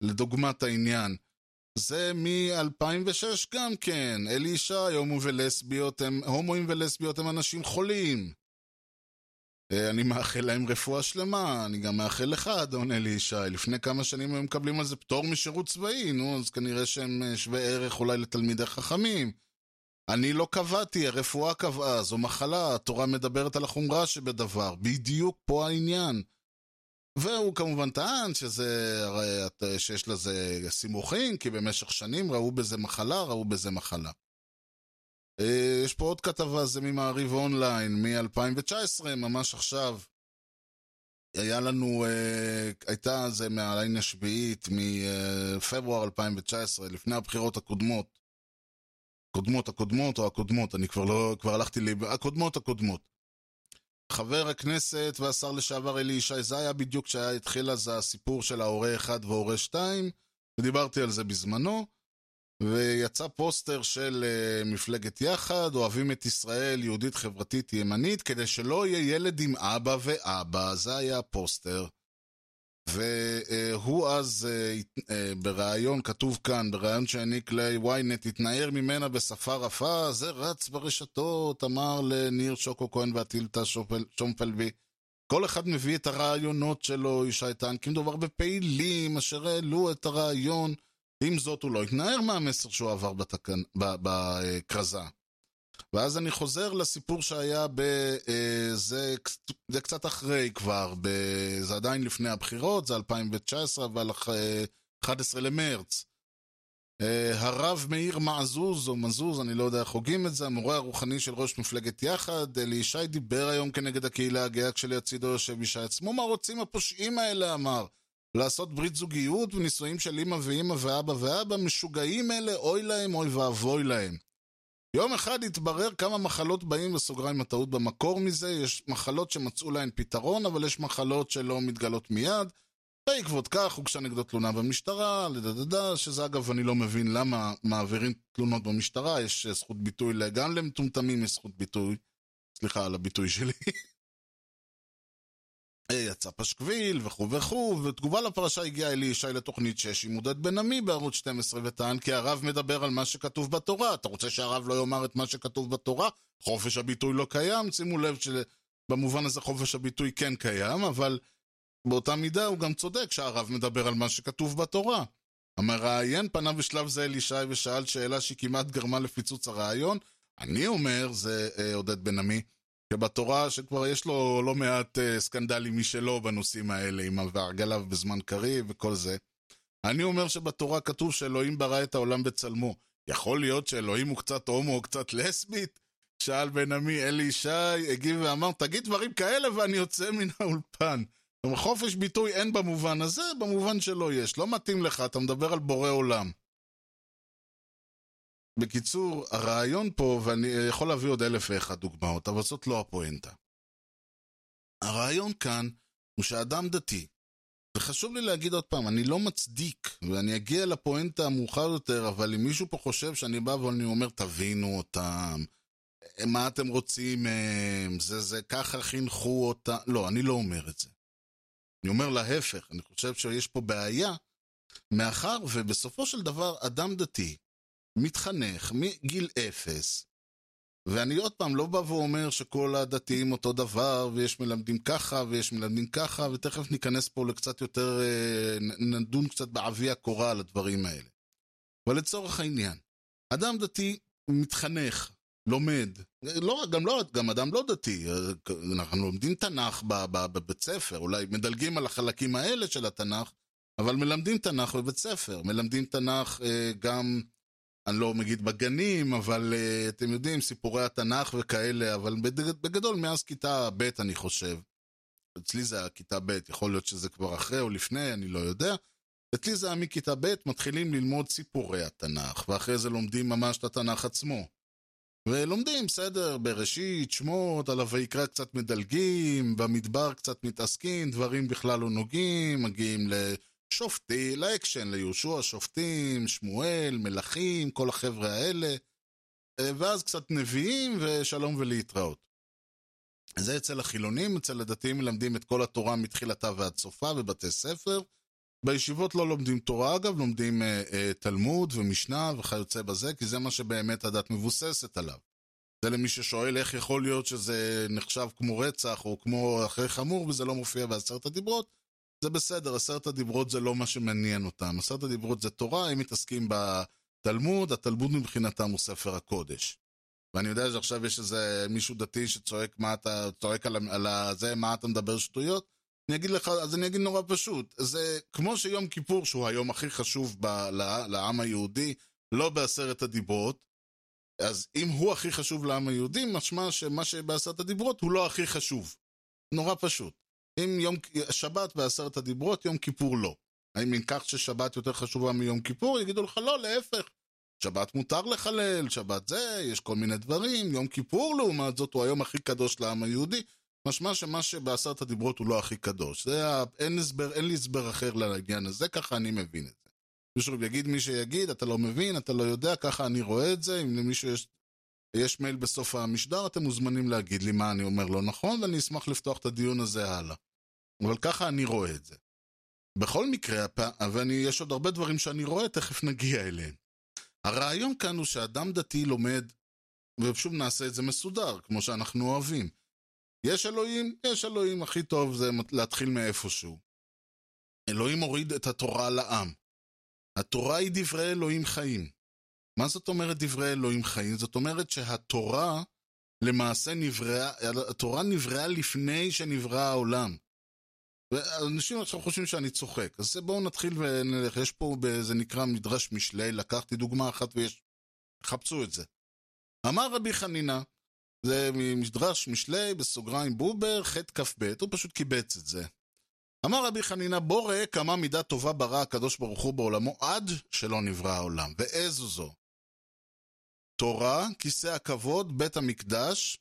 לדוגמת העניין. זה מ-2006 גם כן, אלי ישי, הומו ולסביות הם, הומואים ולסביות הם אנשים חולים. אה, אני מאחל להם רפואה שלמה, אני גם מאחל לך, אדון אלי ישי. לפני כמה שנים הם מקבלים על זה פטור משירות צבאי, נו, אז כנראה שהם אה, שווי ערך אולי לתלמידי חכמים. אני לא קבעתי, הרפואה קבעה, זו מחלה, התורה מדברת על החומרה שבדבר, בדיוק פה העניין. והוא כמובן טען שזה, שיש לזה סימוכין, כי במשך שנים ראו בזה מחלה, ראו בזה מחלה. אה, יש פה עוד כתבה, זה ממעריב אונליין, מ-2019, ממש עכשיו. היה לנו, אה, הייתה זה מהליין השביעית, מפברואר 2019, לפני הבחירות הקודמות. קודמות, הקודמות או הקודמות, אני כבר לא, כבר הלכתי לי, הקודמות, הקודמות. חבר הכנסת והשר לשעבר אלי ישי, זה היה בדיוק כשהיה התחיל אז הסיפור של ההורה 1 והורה 2, ודיברתי על זה בזמנו, ויצא פוסטר של uh, מפלגת יחד, אוהבים את ישראל, יהודית חברתית ימנית, כדי שלא יהיה ילד עם אבא ואבא, זה היה הפוסטר. והוא אז בריאיון, כתוב כאן, בריאיון שהעניק ל-ynet, התנער ממנה בשפה רפה, זה רץ ברשתות, אמר לניר שוקו כהן והטילטה שומפלבי. כל אחד מביא את הרעיונות שלו, ישי טנקים, מדובר בפעילים אשר העלו את הרעיון. עם זאת, הוא לא התנער מהמסר שהוא עבר בכרזה. ואז אני חוזר לסיפור שהיה ב... אה, זה, זה קצת אחרי כבר, ב, זה עדיין לפני הבחירות, זה 2019, אבל 11 למרץ. אה, הרב מאיר מעזוז, או מזוז, אני לא יודע איך הוגים את זה, המורה הרוחני של ראש מפלגת יחד, אלי ישי דיבר היום כנגד הקהילה הגאה כשליצידו יושב ישי עצמו, מה רוצים הפושעים האלה, אמר. לעשות ברית זוגיות ונישואים של אמא ואמא ואבא ואבא, משוגעים אלה, אוי להם, אוי ואבוי להם. יום אחד התברר כמה מחלות באים, בסוגריים הטעות במקור מזה, יש מחלות שמצאו להן פתרון, אבל יש מחלות שלא מתגלות מיד. בעקבות כך הוגשה נגדו תלונה במשטרה, לדדדה, שזה אגב אני לא מבין למה מעבירים תלונות במשטרה, יש זכות ביטוי, גם למטומטמים יש זכות ביטוי, סליחה על הביטוי שלי. יצא פשקוויל וכו' וכו', ותגובה לפרשה הגיעה אלי ישי לתוכנית 6 עם עודד בן עמי בערוץ 12 וטען כי הרב מדבר על מה שכתוב בתורה. אתה רוצה שהרב לא יאמר את מה שכתוב בתורה? חופש הביטוי לא קיים, שימו לב שבמובן הזה חופש הביטוי כן קיים, אבל באותה מידה הוא גם צודק שהרב מדבר על מה שכתוב בתורה. המראיין פנה בשלב זה אל ישי ושאל שאלה שהיא כמעט גרמה לפיצוץ הרעיון. אני אומר, זה אה, עודד בן עמי, שבתורה שכבר יש לו לא מעט uh, סקנדלים משלו בנושאים האלה, עם והרגליו בזמן קריב וכל זה. אני אומר שבתורה כתוב שאלוהים ברא את העולם בצלמו. יכול להיות שאלוהים הוא קצת הומו או קצת לסבית? שאל בן עמי, אלי ישי הגיב ואמר, תגיד דברים כאלה ואני יוצא מן האולפן. חופש ביטוי אין במובן הזה, במובן שלא יש. לא מתאים לך, אתה מדבר על בורא עולם. בקיצור, הרעיון פה, ואני יכול להביא עוד אלף ואחת דוגמאות, אבל זאת לא הפואנטה. הרעיון כאן הוא שאדם דתי, וחשוב לי להגיד עוד פעם, אני לא מצדיק, ואני אגיע לפואנטה המאוחר יותר, אבל אם מישהו פה חושב שאני בא ואני אומר, תבינו אותם, מה אתם רוצים מהם, זה זה, ככה חינכו אותם, לא, אני לא אומר את זה. אני אומר להפך, אני חושב שיש פה בעיה, מאחר ובסופו של דבר אדם דתי, מתחנך מגיל אפס, ואני עוד פעם לא בא ואומר שכל הדתיים אותו דבר, ויש מלמדים ככה, ויש מלמדים ככה, ותכף ניכנס פה לקצת יותר, אה, נדון קצת בעובי הקורה על הדברים האלה. אבל לצורך העניין, אדם דתי מתחנך, לומד, לא, גם, לא, גם אדם לא דתי, אנחנו לומדים תנ"ך בבית ספר, אולי מדלגים על החלקים האלה של התנ"ך, אבל מלמדים תנ"ך בבית ספר, מלמדים תנ"ך אה, גם אני לא מגיד בגנים, אבל uh, אתם יודעים, סיפורי התנ"ך וכאלה, אבל בגדול מאז כיתה ב' אני חושב. אצלי זה היה כיתה ב', יכול להיות שזה כבר אחרי או לפני, אני לא יודע. אצלי זה היה מכיתה ב', מתחילים ללמוד סיפורי התנ"ך, ואחרי זה לומדים ממש את התנ"ך עצמו. ולומדים, בסדר, בראשית, שמות, על הויקרא קצת מדלגים, במדבר קצת מתעסקים, דברים בכלל לא נוגעים, מגיעים ל... שופטי, לאקשן, ליהושע, שופטים, שמואל, מלכים, כל החבר'ה האלה, אה, ואז קצת נביאים ושלום ולהתראות. זה אצל החילונים, אצל הדתיים מלמדים את כל התורה מתחילתה ועד סופה בבתי ספר. בישיבות לא לומדים תורה אגב, לומדים אה, אה, תלמוד ומשנה וכיוצא בזה, כי זה מה שבאמת הדת מבוססת עליו. זה למי ששואל איך יכול להיות שזה נחשב כמו רצח או כמו אחרי חמור וזה לא מופיע בעשרת הדיברות, זה בסדר, עשרת הדיברות זה לא מה שמעניין אותם. עשרת הדיברות זה תורה, הם מתעסקים בתלמוד, התלמוד מבחינתם הוא ספר הקודש. ואני יודע שעכשיו יש איזה מישהו דתי שצועק מה אתה, צועק על, על זה, מה אתה מדבר שטויות, אני אגיד לך, אז אני אגיד נורא פשוט, זה כמו שיום כיפור, שהוא היום הכי חשוב ב, ל, לעם היהודי, לא בעשרת הדיברות, אז אם הוא הכי חשוב לעם היהודי, משמע שמה שבעשרת הדיברות הוא לא הכי חשוב. נורא פשוט. אם יום שבת בעשרת הדיברות, יום כיפור לא. האם אם כך ששבת יותר חשובה מיום כיפור, יגידו לך לא, להפך. שבת מותר לחלל, שבת זה, יש כל מיני דברים, יום כיפור לעומת זאת הוא היום הכי קדוש לעם היהודי, משמע שמה שבעשרת הדיברות הוא לא הכי קדוש. זה ה... אין, הסבר, אין לי הסבר אחר לעניין הזה, ככה אני מבין את זה. מישהו יגיד מי שיגיד, אתה לא מבין, אתה לא יודע, ככה אני רואה את זה, אם למישהו יש, יש מייל בסוף המשדר, אתם מוזמנים להגיד לי מה אני אומר לא נכון, ואני אשמח לפתוח את הדיון הזה הלאה. אבל ככה אני רואה את זה. בכל מקרה, ויש עוד הרבה דברים שאני רואה, תכף נגיע אליהם. הרעיון כאן הוא שאדם דתי לומד, ושוב נעשה את זה מסודר, כמו שאנחנו אוהבים. יש אלוהים? יש אלוהים, הכי טוב זה להתחיל מאיפשהו. אלוהים הוריד את התורה לעם. התורה היא דברי אלוהים חיים. מה זאת אומרת דברי אלוהים חיים? זאת אומרת שהתורה למעשה נבראה, התורה נבראה לפני שנברא העולם. ואנשים עכשיו חושבים שאני צוחק, אז בואו נתחיל ונלך, יש פה, זה נקרא מדרש משלי, לקחתי דוגמה אחת ויש... חפשו את זה. אמר רבי חנינה, זה מדרש משלי, בסוגריים בובר, ח' כ"ב, הוא פשוט קיבץ את זה. אמר רבי חנינה, בוא ראה כמה מידה טובה ברא הקדוש ברוך הוא בעולמו עד שלא נברא העולם. ואיזו זו? תורה, כיסא הכבוד, בית המקדש,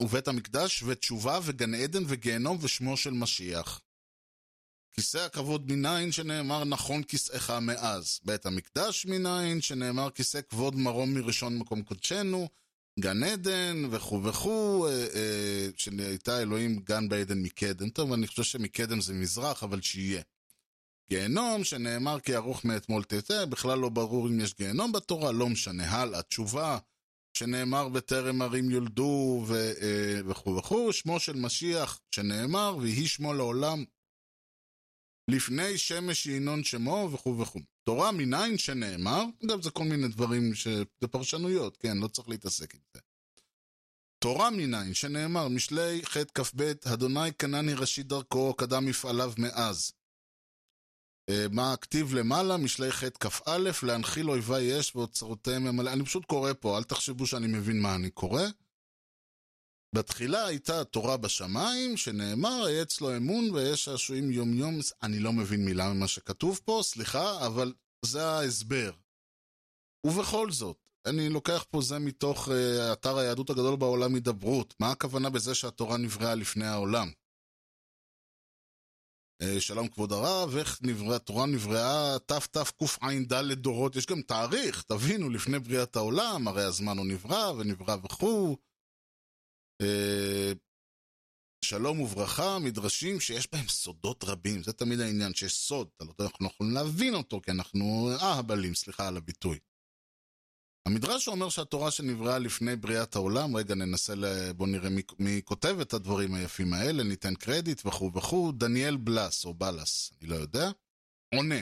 ובית המקדש, ותשובה, וגן עדן, וגיהנום, ושמו של משיח. כיסא הכבוד מניין שנאמר נכון כיסאך מאז. בית המקדש מניין שנאמר כיסא כבוד מרום מראשון מקום קודשנו. גן עדן וכו' וכו', אה, אה, שהייתה אלוהים גן בעדן מקדם. טוב, אני חושב שמקדם זה מזרח, אבל שיהיה. גיהנום, שנאמר כי ארוך מאתמול תתה, בכלל לא ברור אם יש גיהנום בתורה, לא משנה. הלאה, תשובה, שנאמר בטרם ערים יולדו אה, וכו' וכו', שמו של משיח, שנאמר, ויהי שמו לעולם לפני שמש ינון שמו וכו' וכו'. תורה מניין שנאמר, אגב זה כל מיני דברים, ש... זה פרשנויות, כן, לא צריך להתעסק עם זה. תורה מניין שנאמר, משלי ח' כ"ב, אדוני קנני ראשית דרכו, קדם מפעליו מאז. מה הכתיב למעלה? משלי ח' כ"א, להנחיל אויבי יש ואוצרותיהם ממלא. אני פשוט קורא פה, אל תחשבו שאני מבין מה אני קורא. בתחילה הייתה תורה בשמיים, שנאמר, היה אצלו אמון ויש שעשועים יום יום. אני לא מבין מילה ממה שכתוב פה, סליחה, אבל זה ההסבר. ובכל זאת, אני לוקח פה זה מתוך uh, אתר היהדות הגדול בעולם הידברות. מה הכוונה בזה שהתורה נבראה לפני העולם? Uh, שלום כבוד הרב, איך נבראה, התורה נבראה תתקע"ד דורות, יש גם תאריך, תבינו, לפני בריאת העולם, הרי הזמן הוא נברא ונברא וכו'. שלום וברכה, מדרשים שיש בהם סודות רבים, זה תמיד העניין, שיש סוד, לא אנחנו לא יכולים להבין אותו, כי אנחנו אהבלים, סליחה על הביטוי. המדרש אומר שהתורה שנבראה לפני בריאת העולם, רגע ננסה, ל... בוא נראה מי, מי כותב את הדברים היפים האלה, ניתן קרדיט וכו' וכו', דניאל בלס או בלס, אני לא יודע, עונה.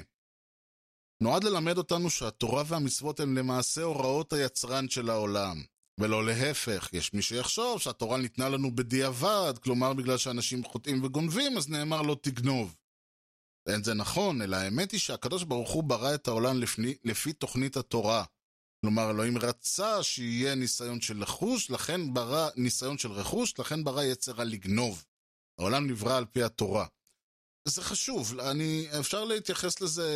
נועד ללמד אותנו שהתורה והמצוות הן למעשה הוראות היצרן של העולם. ולא להפך, יש מי שיחשוב שהתורה ניתנה לנו בדיעבד, כלומר בגלל שאנשים חוטאים וגונבים, אז נאמר לא תגנוב. אין זה נכון, אלא האמת היא שהקדוש ברוך הוא ברא את העולם לפני, לפי תוכנית התורה. כלומר, אלוהים רצה שיהיה ניסיון של רכוש, לכן ברא ניסיון של רכוש, לכן ברא יצרה לגנוב. העולם נברא על פי התורה. זה חשוב, אני, אפשר להתייחס לזה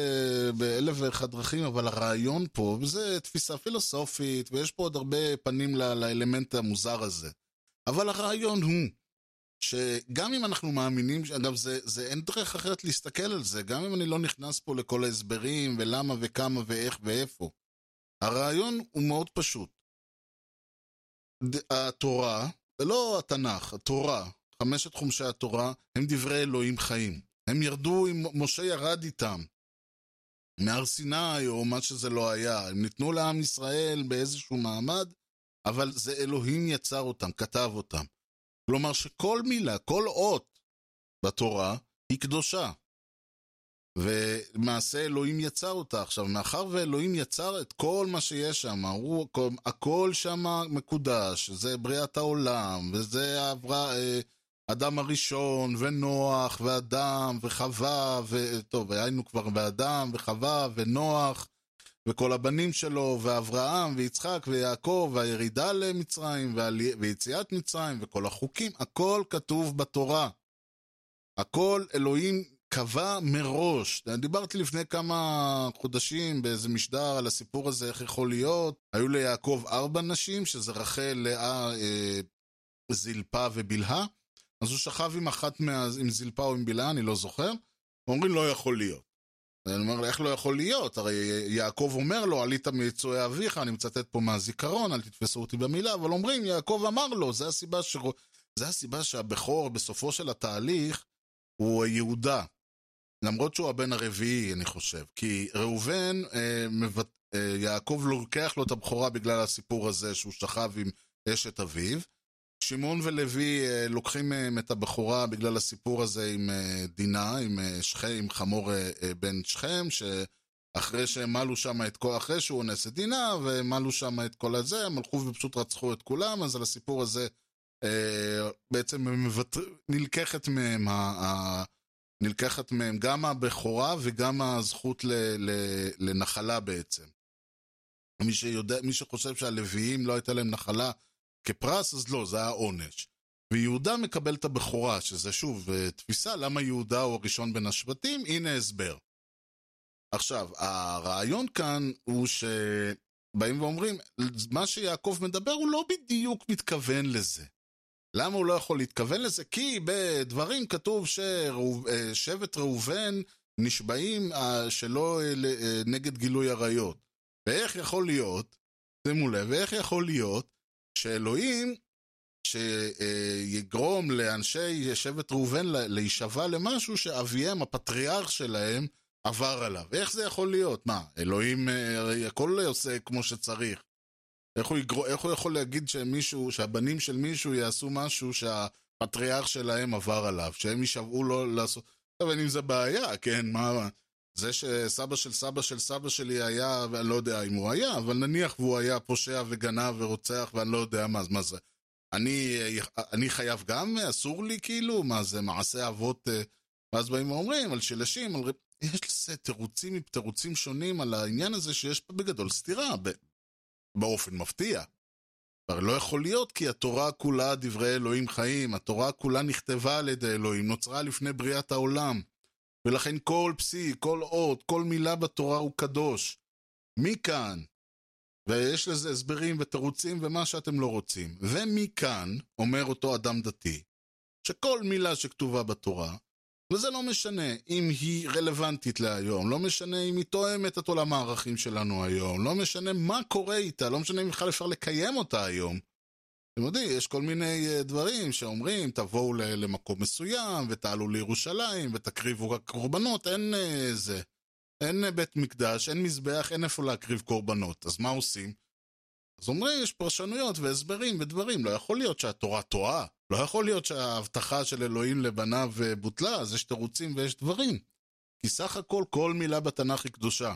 באלף ואחד דרכים, אבל הרעיון פה, וזה תפיסה פילוסופית, ויש פה עוד הרבה פנים ל- לאלמנט המוזר הזה. אבל הרעיון הוא, שגם אם אנחנו מאמינים, אגב, זה, זה אין דרך אחרת להסתכל על זה, גם אם אני לא נכנס פה לכל ההסברים, ולמה וכמה ואיך ואיפה. הרעיון הוא מאוד פשוט. התורה, ולא התנ"ך, התורה, חמשת חומשי התורה, הם דברי אלוהים חיים. הם ירדו, עם, משה ירד איתם. מהר סיני, או מה שזה לא היה. הם ניתנו לעם ישראל באיזשהו מעמד, אבל זה אלוהים יצר אותם, כתב אותם. כלומר שכל מילה, כל אות בתורה, היא קדושה. ולמעשה אלוהים יצר אותה. עכשיו, מאחר ואלוהים יצר את כל מה שיש שם, הוא, הכל שם מקודש, זה בריאת העולם, וזה עברה, אה, אדם הראשון, ונוח, ואדם, וחווה, וטוב, היינו כבר באדם, וחווה, ונוח, וכל הבנים שלו, ואברהם, ויצחק, ויעקב, והירידה למצרים, ויציאת מצרים, וכל החוקים, הכל כתוב בתורה. הכל אלוהים קבע מראש. דיברתי לפני כמה חודשים באיזה משדר על הסיפור הזה, איך יכול להיות. היו ליעקב ארבע נשים, שזה רחל, לאה, אה, זלפה ובלהה. אז הוא שכב עם אחת מה... עם זלפה או עם בלהה, אני לא זוכר. אומרים, לא יכול להיות. אני אומר, איך לא יכול להיות? הרי יעקב אומר לו, עלית מיצואי אביך, אני מצטט פה מהזיכרון, אל תתפסו אותי במילה, אבל אומרים, יעקב אמר לו, זה הסיבה, ש... זה הסיבה שהבכור בסופו של התהליך הוא יהודה. למרות שהוא הבן הרביעי, אני חושב. כי ראובן, אה, מבט... אה, יעקב לוקח לו את הבכורה בגלל הסיפור הזה שהוא שכב עם אשת אביו. שמעון ולוי אה, לוקחים מהם את הבכורה בגלל הסיפור הזה עם אה, דינה, עם אה, שכם, עם חמור אה, אה, בן שכם, שאחרי שהם מלו שם את כל, אחרי שהוא אונס את דינה, והם מלו שם את כל הזה, הם הלכו ופשוט רצחו את כולם, אז על הסיפור הזה אה, בעצם מבטר... נלקחת מהם ה... ה... נלקחת מהם גם הבכורה וגם הזכות ל, ל, לנחלה בעצם. מי, שיודע, מי שחושב שהלוויים לא הייתה להם נחלה כפרס, אז לא, זה היה עונש. ויהודה מקבל את הבכורה, שזה שוב תפיסה למה יהודה הוא הראשון בין השבטים, הנה הסבר. עכשיו, הרעיון כאן הוא שבאים ואומרים, מה שיעקב מדבר הוא לא בדיוק מתכוון לזה. למה הוא לא יכול להתכוון לזה? כי בדברים כתוב ששבט ראובן נשבעים אה, שלא אה, נגד גילוי עריות. ואיך יכול להיות, שימו לב, ואיך יכול להיות שאלוהים שיגרום לאנשי שבט ראובן להישבע למשהו שאביהם, הפטריארך שלהם, עבר עליו. איך זה יכול להיות? מה, אלוהים אה, הכל עושה כמו שצריך. איך הוא, יגר... איך הוא יכול להגיד שמישהו, שהבנים של מישהו יעשו משהו שהפטריארך שלהם עבר עליו, שהם יישבעו לו לעשות... טוב, אין עם זה בעיה, כן, מה... זה שסבא של סבא של סבא שלי היה, ואני לא יודע אם הוא היה, אבל נניח והוא היה פושע וגנב ורוצח ואני לא יודע מה, מה זה. אני, אני חייב גם? אסור לי כאילו? מה זה, מעשה אבות... אה, ואז באים ואומרים על שלשים, על... יש לזה תירוצים תירוצים שונים על העניין הזה שיש פה בגדול סתירה. באופן מפתיע. כבר לא יכול להיות כי התורה כולה דברי אלוהים חיים, התורה כולה נכתבה על ידי אלוהים, נוצרה לפני בריאת העולם. ולכן כל פסיק, כל אות, כל מילה בתורה הוא קדוש. מכאן, ויש לזה הסברים ותירוצים ומה שאתם לא רוצים, ומכאן, אומר אותו אדם דתי, שכל מילה שכתובה בתורה וזה לא משנה אם היא רלוונטית להיום, לא משנה אם היא תואמת את עולם הערכים שלנו היום, לא משנה מה קורה איתה, לא משנה אם בכלל אפשר לקיים אותה היום. אתם יודעים, יש כל מיני אה, דברים שאומרים, תבואו למקום מסוים, ותעלו לירושלים, ותקריבו רק קורבנות, אין אה, זה. אין אה, בית מקדש, אין מזבח, אין איפה להקריב קורבנות. אז מה עושים? אז אומרים, יש פרשנויות והסברים ודברים, לא יכול להיות שהתורה טועה. לא יכול להיות שההבטחה של אלוהים לבניו אה, בוטלה, אז יש תירוצים ויש דברים. כי סך הכל כל מילה בתנ"ך היא קדושה.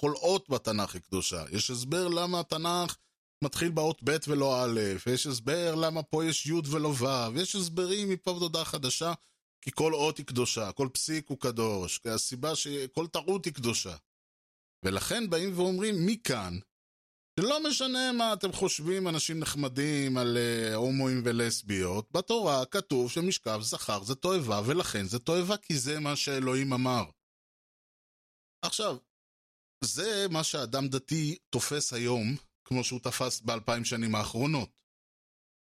כל אות בתנ"ך היא קדושה. יש הסבר למה התנ"ך מתחיל באות ב' ולא א', יש הסבר למה פה יש י' ולא ו', יש הסברים מפה ועד הודעה חדשה, כי כל אות היא קדושה, כל פסיק הוא קדוש, הסיבה שכל טעות היא קדושה. ולכן באים ואומרים, מכאן שלא משנה מה אתם חושבים, אנשים נחמדים, על uh, הומואים ולסביות, בתורה כתוב שמשכב זכר זה תועבה, ולכן זה תועבה, כי זה מה שאלוהים אמר. עכשיו, זה מה שאדם דתי תופס היום, כמו שהוא תפס באלפיים שנים האחרונות.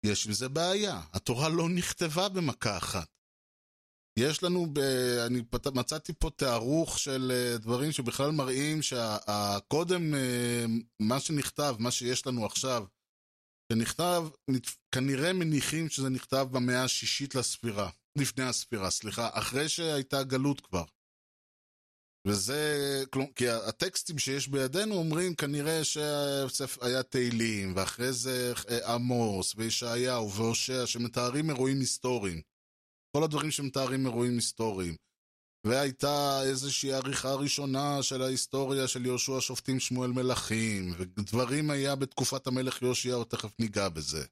יש עם זה בעיה, התורה לא נכתבה במכה אחת. יש לנו, ב... אני מצאתי פה תארוך של אה, דברים שבכלל מראים שהקודם, אה, מה שנכתב, מה שיש לנו עכשיו, שנכתב, כנראה מניחים שזה נכתב במאה השישית לספירה, לפני הספירה, סליחה, אחרי שהייתה גלות כבר. וזה, כי הטקסטים שיש בידינו אומרים כנראה שהיה תהילים, ואחרי זה אה, עמוס, וישעיהו, והושע, שמתארים אירועים היסטוריים. כל הדברים שמתארים אירועים היסטוריים. והייתה איזושהי עריכה ראשונה של ההיסטוריה של יהושע שופטים שמואל מלכים, ודברים היה בתקופת המלך יאשיהו, תכף ניגע בזה.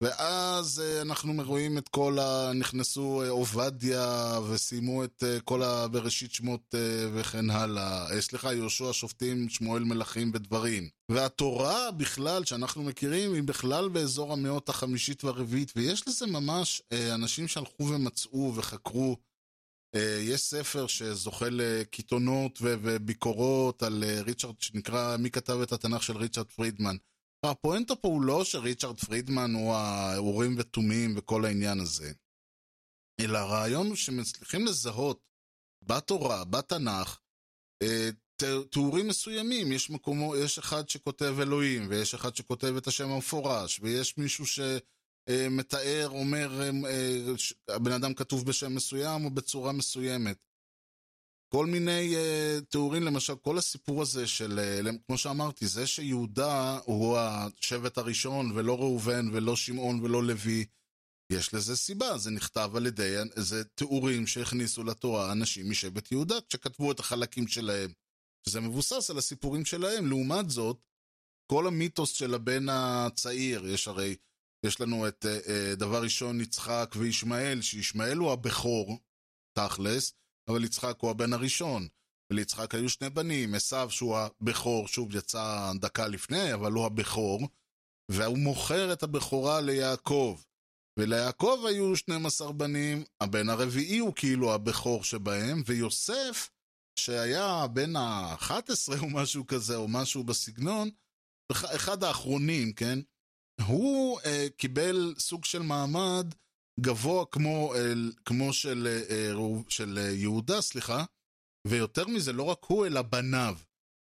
ואז אה, אנחנו רואים את כל ה... נכנסו אה, עובדיה וסיימו את אה, כל ה... בראשית שמות וכן הלאה. סליחה, יהושע שופטים, שמואל מלכים ודברים. והתורה בכלל, שאנחנו מכירים, היא בכלל באזור המאות החמישית והרביעית, ויש לזה ממש אנשים שהלכו ומצאו וחקרו. יש ספר שזוכה לקיתונות וביקורות על ריצ'רד, שנקרא מי כתב את התנ"ך של ריצ'רד פרידמן. הפואנטה פה הוא לא שריצ'רד פרידמן הוא האורים ותומים וכל העניין הזה, אלא הרעיון הוא שמצליחים לזהות בתורה, בתנ"ך, אה, תיאורים מסוימים, יש מקומו, יש אחד שכותב אלוהים, ויש אחד שכותב את השם המפורש, ויש מישהו שמתאר, אומר, אה, הבן אדם כתוב בשם מסוים או בצורה מסוימת. כל מיני uh, תיאורים, למשל, כל הסיפור הזה של, uh, כמו שאמרתי, זה שיהודה הוא השבט הראשון, ולא ראובן, ולא שמעון, ולא לוי, יש לזה סיבה, זה נכתב על ידי, זה תיאורים שהכניסו לתורה אנשים משבט יהודה, כשכתבו את החלקים שלהם. שזה מבוסס על הסיפורים שלהם. לעומת זאת, כל המיתוס של הבן הצעיר, יש הרי, יש לנו את uh, uh, דבר ראשון יצחק וישמעאל, שישמעאל הוא הבכור, תכלס, אבל יצחק הוא הבן הראשון. וליצחק היו שני בנים, עשו שהוא הבכור, שוב יצא דקה לפני, אבל הוא הבכור, והוא מוכר את הבכורה ליעקב. וליעקב היו 12 בנים, הבן הרביעי הוא כאילו הבכור שבהם, ויוסף, שהיה בן ה-11 או משהו כזה, או משהו בסגנון, אחד האחרונים, כן? הוא uh, קיבל סוג של מעמד גבוה כמו, כמו של, אה, של אה, יהודה, סליחה, ויותר מזה, לא רק הוא, אלא בניו.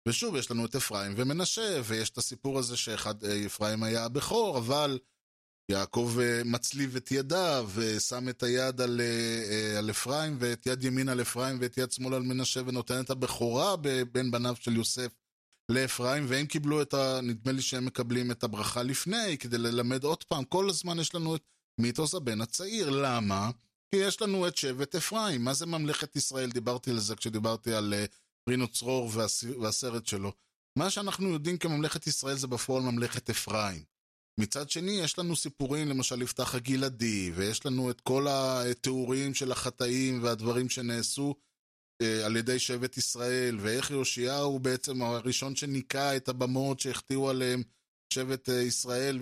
ושוב, יש לנו את אפרים ומנשה, ויש את הסיפור הזה שאחד, אה, אפרים היה הבכור, אבל יעקב מצליב את ידיו, ושם את היד על, על אפרים, ואת יד ימין על אפרים, ואת יד שמאל על מנשה, ונותן את הבכורה בין בניו של יוסף לאפרים, והם קיבלו את ה... נדמה לי שהם מקבלים את הברכה לפני, כדי ללמד עוד פעם. כל הזמן יש לנו את מיתוס הבן הצעיר. למה? כי יש לנו את שבט אפרים. מה זה ממלכת ישראל? דיברתי על זה כשדיברתי על uh, רינו צרור והסרט שלו. מה שאנחנו יודעים כממלכת ישראל זה בפועל ממלכת אפרים. מצד שני, יש לנו סיפורים, למשל יפתח הגלעדי, ויש לנו את כל התיאורים של החטאים והדברים שנעשו uh, על ידי שבט ישראל, ואיך יאשיהו בעצם הראשון שניקה את הבמות שהחטיאו עליהם שבט אה, ישראל,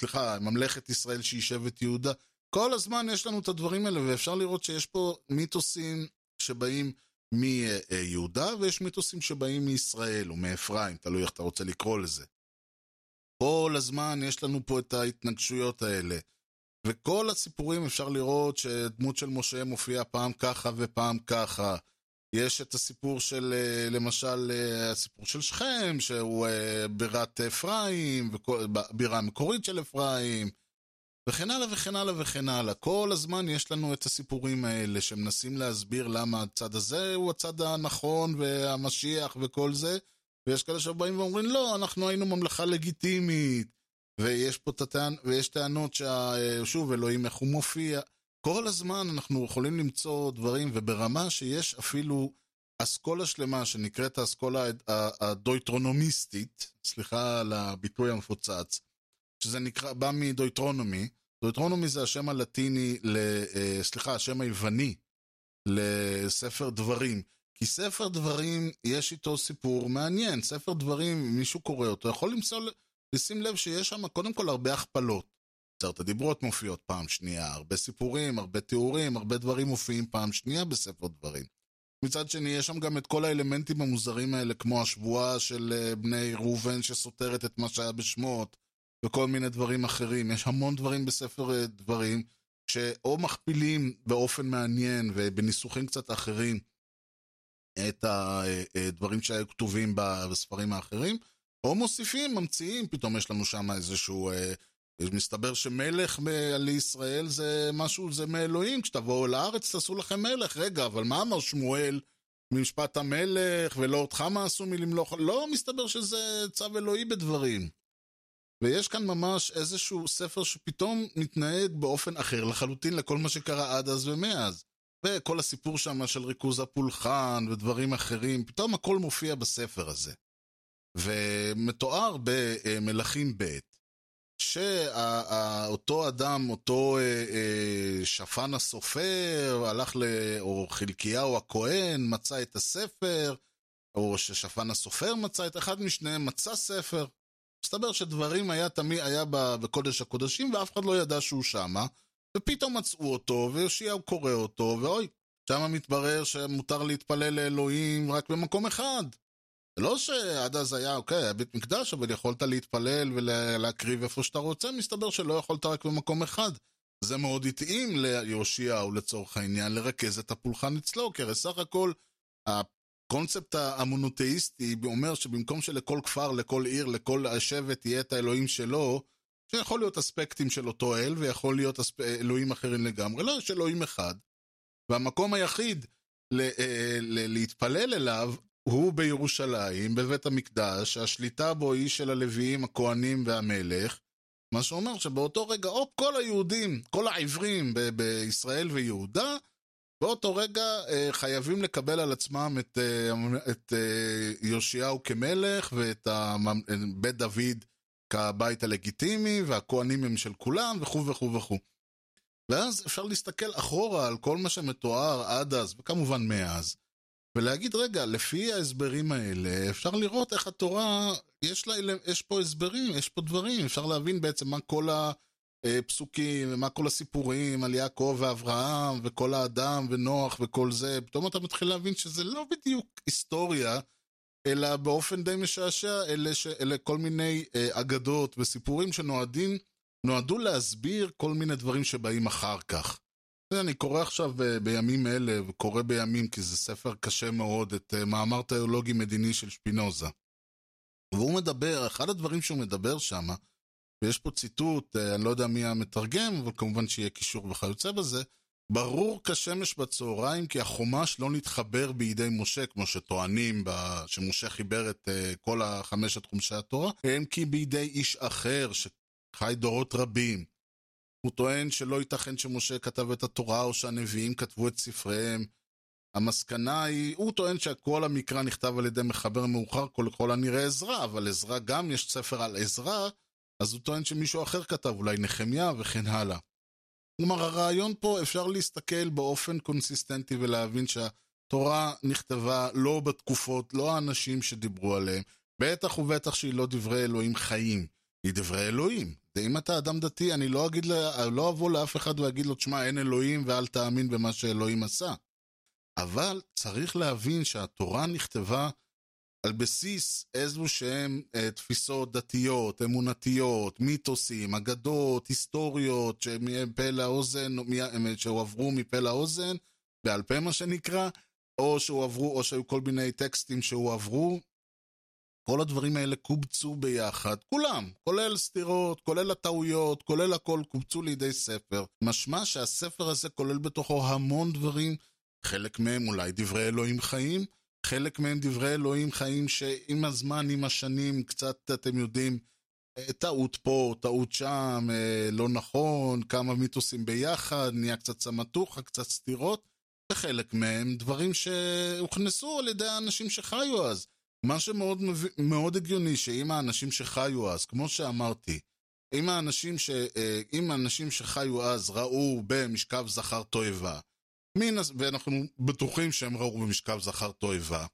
סליחה, ממלכת ישראל שהיא שבט יהודה. כל הזמן יש לנו את הדברים האלה, ואפשר לראות שיש פה מיתוסים שבאים מיהודה, ויש מיתוסים שבאים מישראל או מאפרים, תלוי איך אתה רוצה לקרוא לזה. כל הזמן יש לנו פה את ההתנגשויות האלה. וכל הסיפורים אפשר לראות שדמות של משה מופיעה פעם ככה ופעם ככה. יש את הסיפור של, אה, למשל, אה, הסיפור של שכם, שהוא אה, בירת אפרים, בירה המקורית של אפרים, וכן הלאה וכן הלאה וכן הלאה. כל הזמן יש לנו את הסיפורים האלה שמנסים להסביר למה הצד הזה הוא הצד הנכון והמשיח וכל זה, ויש כאלה שבאים ואומרים, לא, אנחנו היינו ממלכה לגיטימית, ויש פה טענ... ויש טענות ששוב, אלוהים איך הוא מופיע. כל הזמן אנחנו יכולים למצוא דברים, וברמה שיש אפילו אסכולה שלמה שנקראת האסכולה הדויטרונומיסטית, סליחה על הביטוי המפוצץ, שזה נקרא, בא מדויטרונומי, דויטרונומי זה השם הלטיני, ל, אה, סליחה, השם היווני לספר דברים. כי ספר דברים, יש איתו סיפור מעניין. ספר דברים, מישהו קורא אותו, יכול למצוא, לשים לב שיש שם קודם כל הרבה הכפלות. עשרת הדיברות מופיעות פעם שנייה, הרבה סיפורים, הרבה תיאורים, הרבה דברים מופיעים פעם שנייה בספר דברים. מצד שני, יש שם גם את כל האלמנטים המוזרים האלה, כמו השבועה של אה, בני ראובן שסותרת את מה שהיה בשמות, וכל מיני דברים אחרים. יש המון דברים בספר אה, דברים, שאו מכפילים באופן מעניין ובניסוחים קצת אחרים את הדברים אה, שהיו כתובים בספרים האחרים, או מוסיפים, ממציאים, פתאום יש לנו שם איזשהו מסתבר שמלך לישראל זה משהו, זה מאלוהים, כשתבואו לארץ תעשו לכם מלך. רגע, אבל מה אמר שמואל ממשפט המלך, ולא אותך מה עשו מלמלוך? לא, מסתבר שזה צו אלוהי בדברים. ויש כאן ממש איזשהו ספר שפתאום מתנהג באופן אחר לחלוטין לכל מה שקרה עד אז ומאז. וכל הסיפור שם של ריכוז הפולחן ודברים אחרים, פתאום הכל מופיע בספר הזה. ומתואר במלכים ב', שאותו אדם, אותו אה, אה, שפן הסופר, הלך ל... או חלקיהו הכהן, מצא את הספר, או ששפן הסופר מצא את אחד משניהם, מצא ספר. מסתבר שדברים היה תמיד, היה בקודש הקודשים, ואף אחד לא ידע שהוא שמה, ופתאום מצאו אותו, ויאשיהו קורא אותו, ואוי, שמה מתברר שמותר להתפלל לאלוהים רק במקום אחד. זה לא שעד אז היה, אוקיי, היה בית מקדש, אבל יכולת להתפלל ולהקריב איפה שאתה רוצה, מסתבר שלא יכולת רק במקום אחד. זה מאוד התאים ליאשיהו לצורך העניין לרכז את הפולחן אצלו, כי הרי סך הכל הקונספט המונותאיסטי אומר שבמקום שלכל כפר, לכל עיר, לכל שבט יהיה את האלוהים שלו, שיכול להיות אספקטים של אותו אל ויכול להיות אספ... אלוהים אחרים לגמרי, לא, יש אלוהים אחד. והמקום היחיד ל... אה, ל... להתפלל אליו הוא בירושלים, בבית המקדש, השליטה בו היא של הלוויים, הכהנים והמלך, מה שאומר שבאותו רגע, או כל היהודים, כל העברים ב- בישראל ויהודה, באותו רגע אה, חייבים לקבל על עצמם את, אה, את אה, יאשיהו כמלך ואת בית דוד כבית הלגיטימי, והכהנים הם של כולם, וכו' וכו' וכו'. ואז אפשר להסתכל אחורה על כל מה שמתואר עד אז, וכמובן מאז, ולהגיד, רגע, לפי ההסברים האלה, אפשר לראות איך התורה, יש, לה, יש פה הסברים, יש פה דברים, אפשר להבין בעצם מה כל הפסוקים, ומה כל הסיפורים על יעקב ואברהם, וכל האדם, ונוח, וכל זה, פתאום אתה מתחיל להבין שזה לא בדיוק היסטוריה, אלא באופן די משעשע, אלה, ש... אלה כל מיני אה, אגדות וסיפורים שנועדים, נועדו להסביר כל מיני דברים שבאים אחר כך. אני קורא עכשיו ב- בימים אלה, וקורא בימים כי זה ספר קשה מאוד, את uh, מאמר תיאולוגי מדיני של שפינוזה. והוא מדבר, אחד הדברים שהוא מדבר שם, ויש פה ציטוט, uh, אני לא יודע מי המתרגם, אבל כמובן שיהיה קישור וכיוצא בזה, ברור כשמש בצהריים כי החומש לא נתחבר בידי משה, כמו שטוענים. שמשה חיבר את כל החמשת חומשי התורה, הם כי בידי איש אחר שחי דורות רבים. הוא טוען שלא ייתכן שמשה כתב את התורה או שהנביאים כתבו את ספריהם. המסקנה היא, הוא טוען שכל המקרא נכתב על ידי מחבר מאוחר, כל, כל הנראה עזרא, אבל עזרא גם יש ספר על עזרא, אז הוא טוען שמישהו אחר כתב, אולי נחמיה וכן הלאה. כלומר, הרעיון פה אפשר להסתכל באופן קונסיסטנטי ולהבין שהתורה נכתבה לא בתקופות, לא האנשים שדיברו עליהם, בטח ובטח שהיא לא דברי אלוהים חיים, היא דברי אלוהים. ואם אתה אדם דתי, אני לא, אגיד, לא אבוא לאף אחד ואגיד לו, תשמע, אין אלוהים ואל תאמין במה שאלוהים עשה. אבל צריך להבין שהתורה נכתבה על בסיס איזו שהן אה, תפיסות דתיות, אמונתיות, מיתוסים, אגדות, היסטוריות, שמפה לאוזן, שהועברו מפה לאוזן, בעל פה מה שנקרא, או שהועברו, או שהיו כל מיני טקסטים שהועברו. כל הדברים האלה קובצו ביחד, כולם, כולל סתירות, כולל הטעויות, כולל הכל, קובצו לידי ספר. משמע שהספר הזה כולל בתוכו המון דברים, חלק מהם אולי דברי אלוהים חיים, חלק מהם דברי אלוהים חיים שעם הזמן, עם השנים, קצת, אתם יודעים, אה, טעות פה, טעות שם, אה, לא נכון, כמה מיתוסים ביחד, נהיה קצת סמטוחה, קצת סתירות, וחלק מהם דברים שהוכנסו על ידי האנשים שחיו אז. מה שמאוד מאוד הגיוני, שאם האנשים שחיו אז, כמו שאמרתי, אם האנשים, ש, אה, אם האנשים שחיו אז ראו במשכב זכר תועבה, מן, ואנחנו בטוחים שהם ראו במשכב זכר תועבה,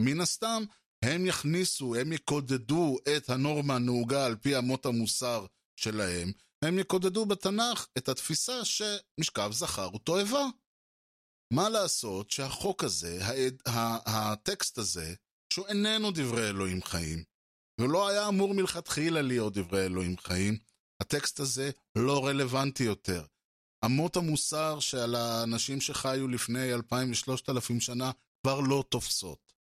מן הסתם הם יכניסו, הם יקודדו את הנורמה הנהוגה על פי אמות המוסר שלהם, הם יקודדו בתנ"ך את התפיסה שמשכב זכר הוא תועבה. מה לעשות שהחוק הזה, הטקסט הזה, שהוא איננו דברי אלוהים חיים, ולא היה אמור מלכתחילה להיות דברי אלוהים חיים, הטקסט הזה לא רלוונטי יותר. אמות המוסר שעל האנשים שחיו לפני אלפיים ושלושת אלפים שנה כבר לא תופסות.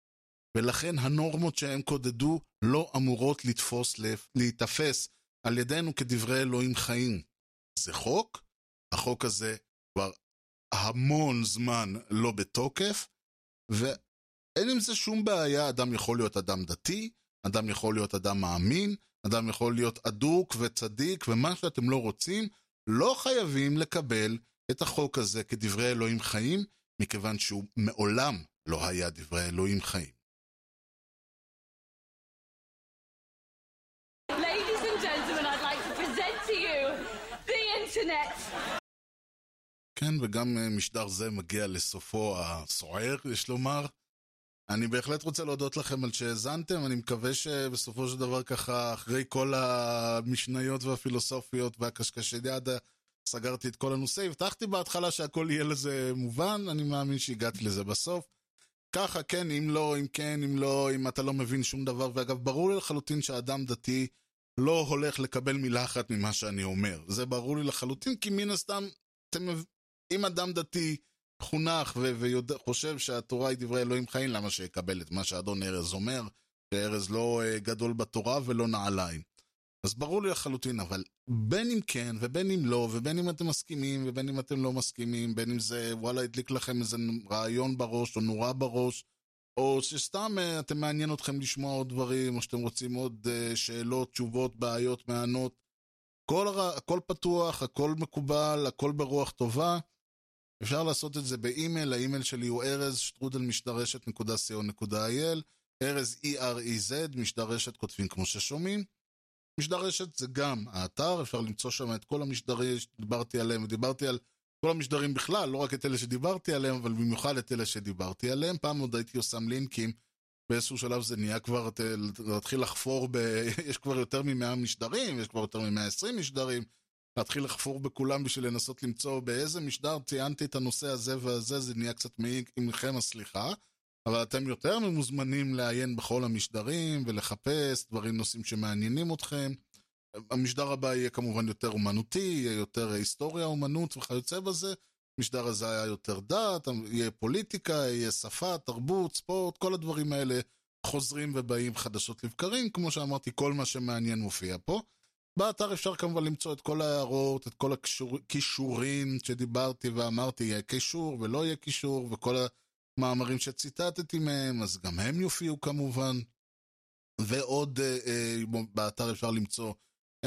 ולכן הנורמות שהם קודדו לא אמורות לתפוס, להיתפס על ידינו כדברי אלוהים חיים. זה חוק, החוק הזה כבר המון זמן לא בתוקף, אין עם זה שום בעיה, אדם יכול להיות אדם דתי, אדם יכול להיות אדם מאמין, אדם יכול להיות אדוק וצדיק ומה שאתם לא רוצים, לא חייבים לקבל את החוק הזה כדברי אלוהים חיים, מכיוון שהוא מעולם לא היה דברי אלוהים חיים. כן, וגם אה, משדר זה מגיע לסופו הסוער, יש לומר. אני בהחלט רוצה להודות לכם על שהאזנתם, אני מקווה שבסופו של דבר ככה, אחרי כל המשניות והפילוסופיות והקשקשדיאדה, סגרתי את כל הנושא. הבטחתי בהתחלה שהכל יהיה לזה מובן, אני מאמין שהגעתי לזה בסוף. ככה, כן, אם לא, אם כן, אם לא, אם אתה לא מבין שום דבר. ואגב, ברור לי לחלוטין שאדם דתי לא הולך לקבל מילה אחת ממה שאני אומר. זה ברור לי לחלוטין, כי מן הסתם, אתם, אם אדם דתי חונך וחושב שהתורה היא דברי אלוהים חיים, למה שיקבל את מה שאדון ארז אומר, שארז לא uh, גדול בתורה ולא נעליים. אז ברור לי לחלוטין, אבל בין אם כן ובין אם לא, ובין אם אתם מסכימים ובין אם אתם לא מסכימים, בין אם זה וואלה הדליק לכם איזה רעיון בראש או נורה בראש, או שסתם uh, אתם מעניין אתכם לשמוע עוד דברים, או שאתם רוצים עוד uh, שאלות, תשובות, בעיות, מענות. הכל, הכל פתוח, הכל מקובל, הכל ברוח טובה. אפשר לעשות את זה באימייל, האימייל שלי הוא ארז שטרודל משדרשת.co.il, ארז E-R-E-Z, משדרשת כותבים כמו ששומעים. משדרשת זה גם האתר, אפשר למצוא שם את כל המשדרים שדיברתי עליהם, ודיברתי על כל המשדרים בכלל, לא רק את אלה שדיברתי עליהם, אבל במיוחד את אלה שדיברתי עליהם. פעם עוד הייתי עושה לינקים, באיזשהו שלב זה נהיה כבר, להתחיל לחפור, ב... יש כבר יותר מ-100 משדרים, יש כבר יותר מ-120 משדרים. להתחיל לחפור בכולם בשביל לנסות למצוא באיזה משדר ציינתי את הנושא הזה והזה, זה נהיה קצת מכם הסליחה, אבל אתם יותר ממוזמנים לעיין בכל המשדרים ולחפש דברים, נושאים שמעניינים אתכם. המשדר הבא יהיה כמובן יותר אומנותי, יהיה יותר היסטוריה, אומנות וכיוצא בזה. המשדר הזה היה יותר דת, יהיה פוליטיקה, יהיה שפה, תרבות, ספורט, כל הדברים האלה חוזרים ובאים חדשות לבקרים. כמו שאמרתי, כל מה שמעניין מופיע פה. באתר אפשר כמובן למצוא את כל ההערות, את כל הכישורים שדיברתי ואמרתי, יהיה קישור ולא יהיה קישור, וכל המאמרים שציטטתי מהם, אז גם הם יופיעו כמובן. ועוד אה, אה, באתר אפשר למצוא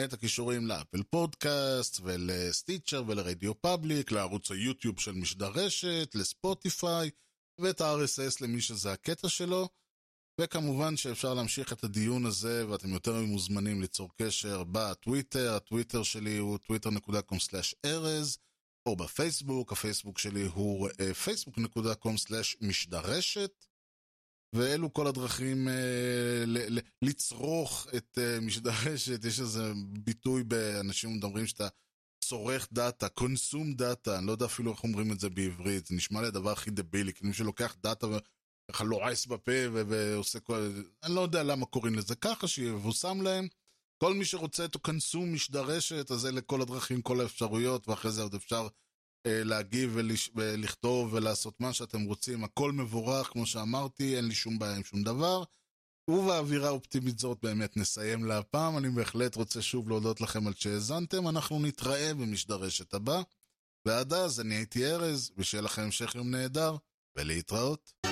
את הכישורים לאפל פודקאסט ולסטיצ'ר ולרדיו פאבליק, לערוץ היוטיוב של משדר רשת, לספוטיפיי, ואת ה-RSS למי שזה הקטע שלו. וכמובן שאפשר להמשיך את הדיון הזה, ואתם יותר מוזמנים ליצור קשר בטוויטר, הטוויטר שלי הוא twitter.com/erez, או בפייסבוק, הפייסבוק שלי הוא facebook.com/משדרשת, ואלו כל הדרכים אה, ל- ל- לצרוך את אה, משדרשת, יש איזה ביטוי באנשים מדברים שאתה צורך data, consume data, אני לא יודע אפילו איך אומרים את זה בעברית, זה נשמע לי הדבר הכי דבילי, מי שלוקח data ככה לועס בפה ועושה כל... אני לא יודע למה קוראים לזה ככה, שיבושם להם. כל מי שרוצה את הקונסום משדרשת, אז אלה כל הדרכים, כל האפשרויות, ואחרי זה עוד אפשר אה, להגיב ולש... ולכתוב ולעשות מה שאתם רוצים. הכל מבורך, כמו שאמרתי, אין לי שום בעיה עם שום דבר. ובאווירה אופטימית זאת באמת נסיים להפעם. אני בהחלט רוצה שוב להודות לכם על שהאזנתם. אנחנו נתראה במשדרשת הבא. ועד אז אני הייתי ארז, ושיהיה לכם המשך יום נהדר, ולהתראות.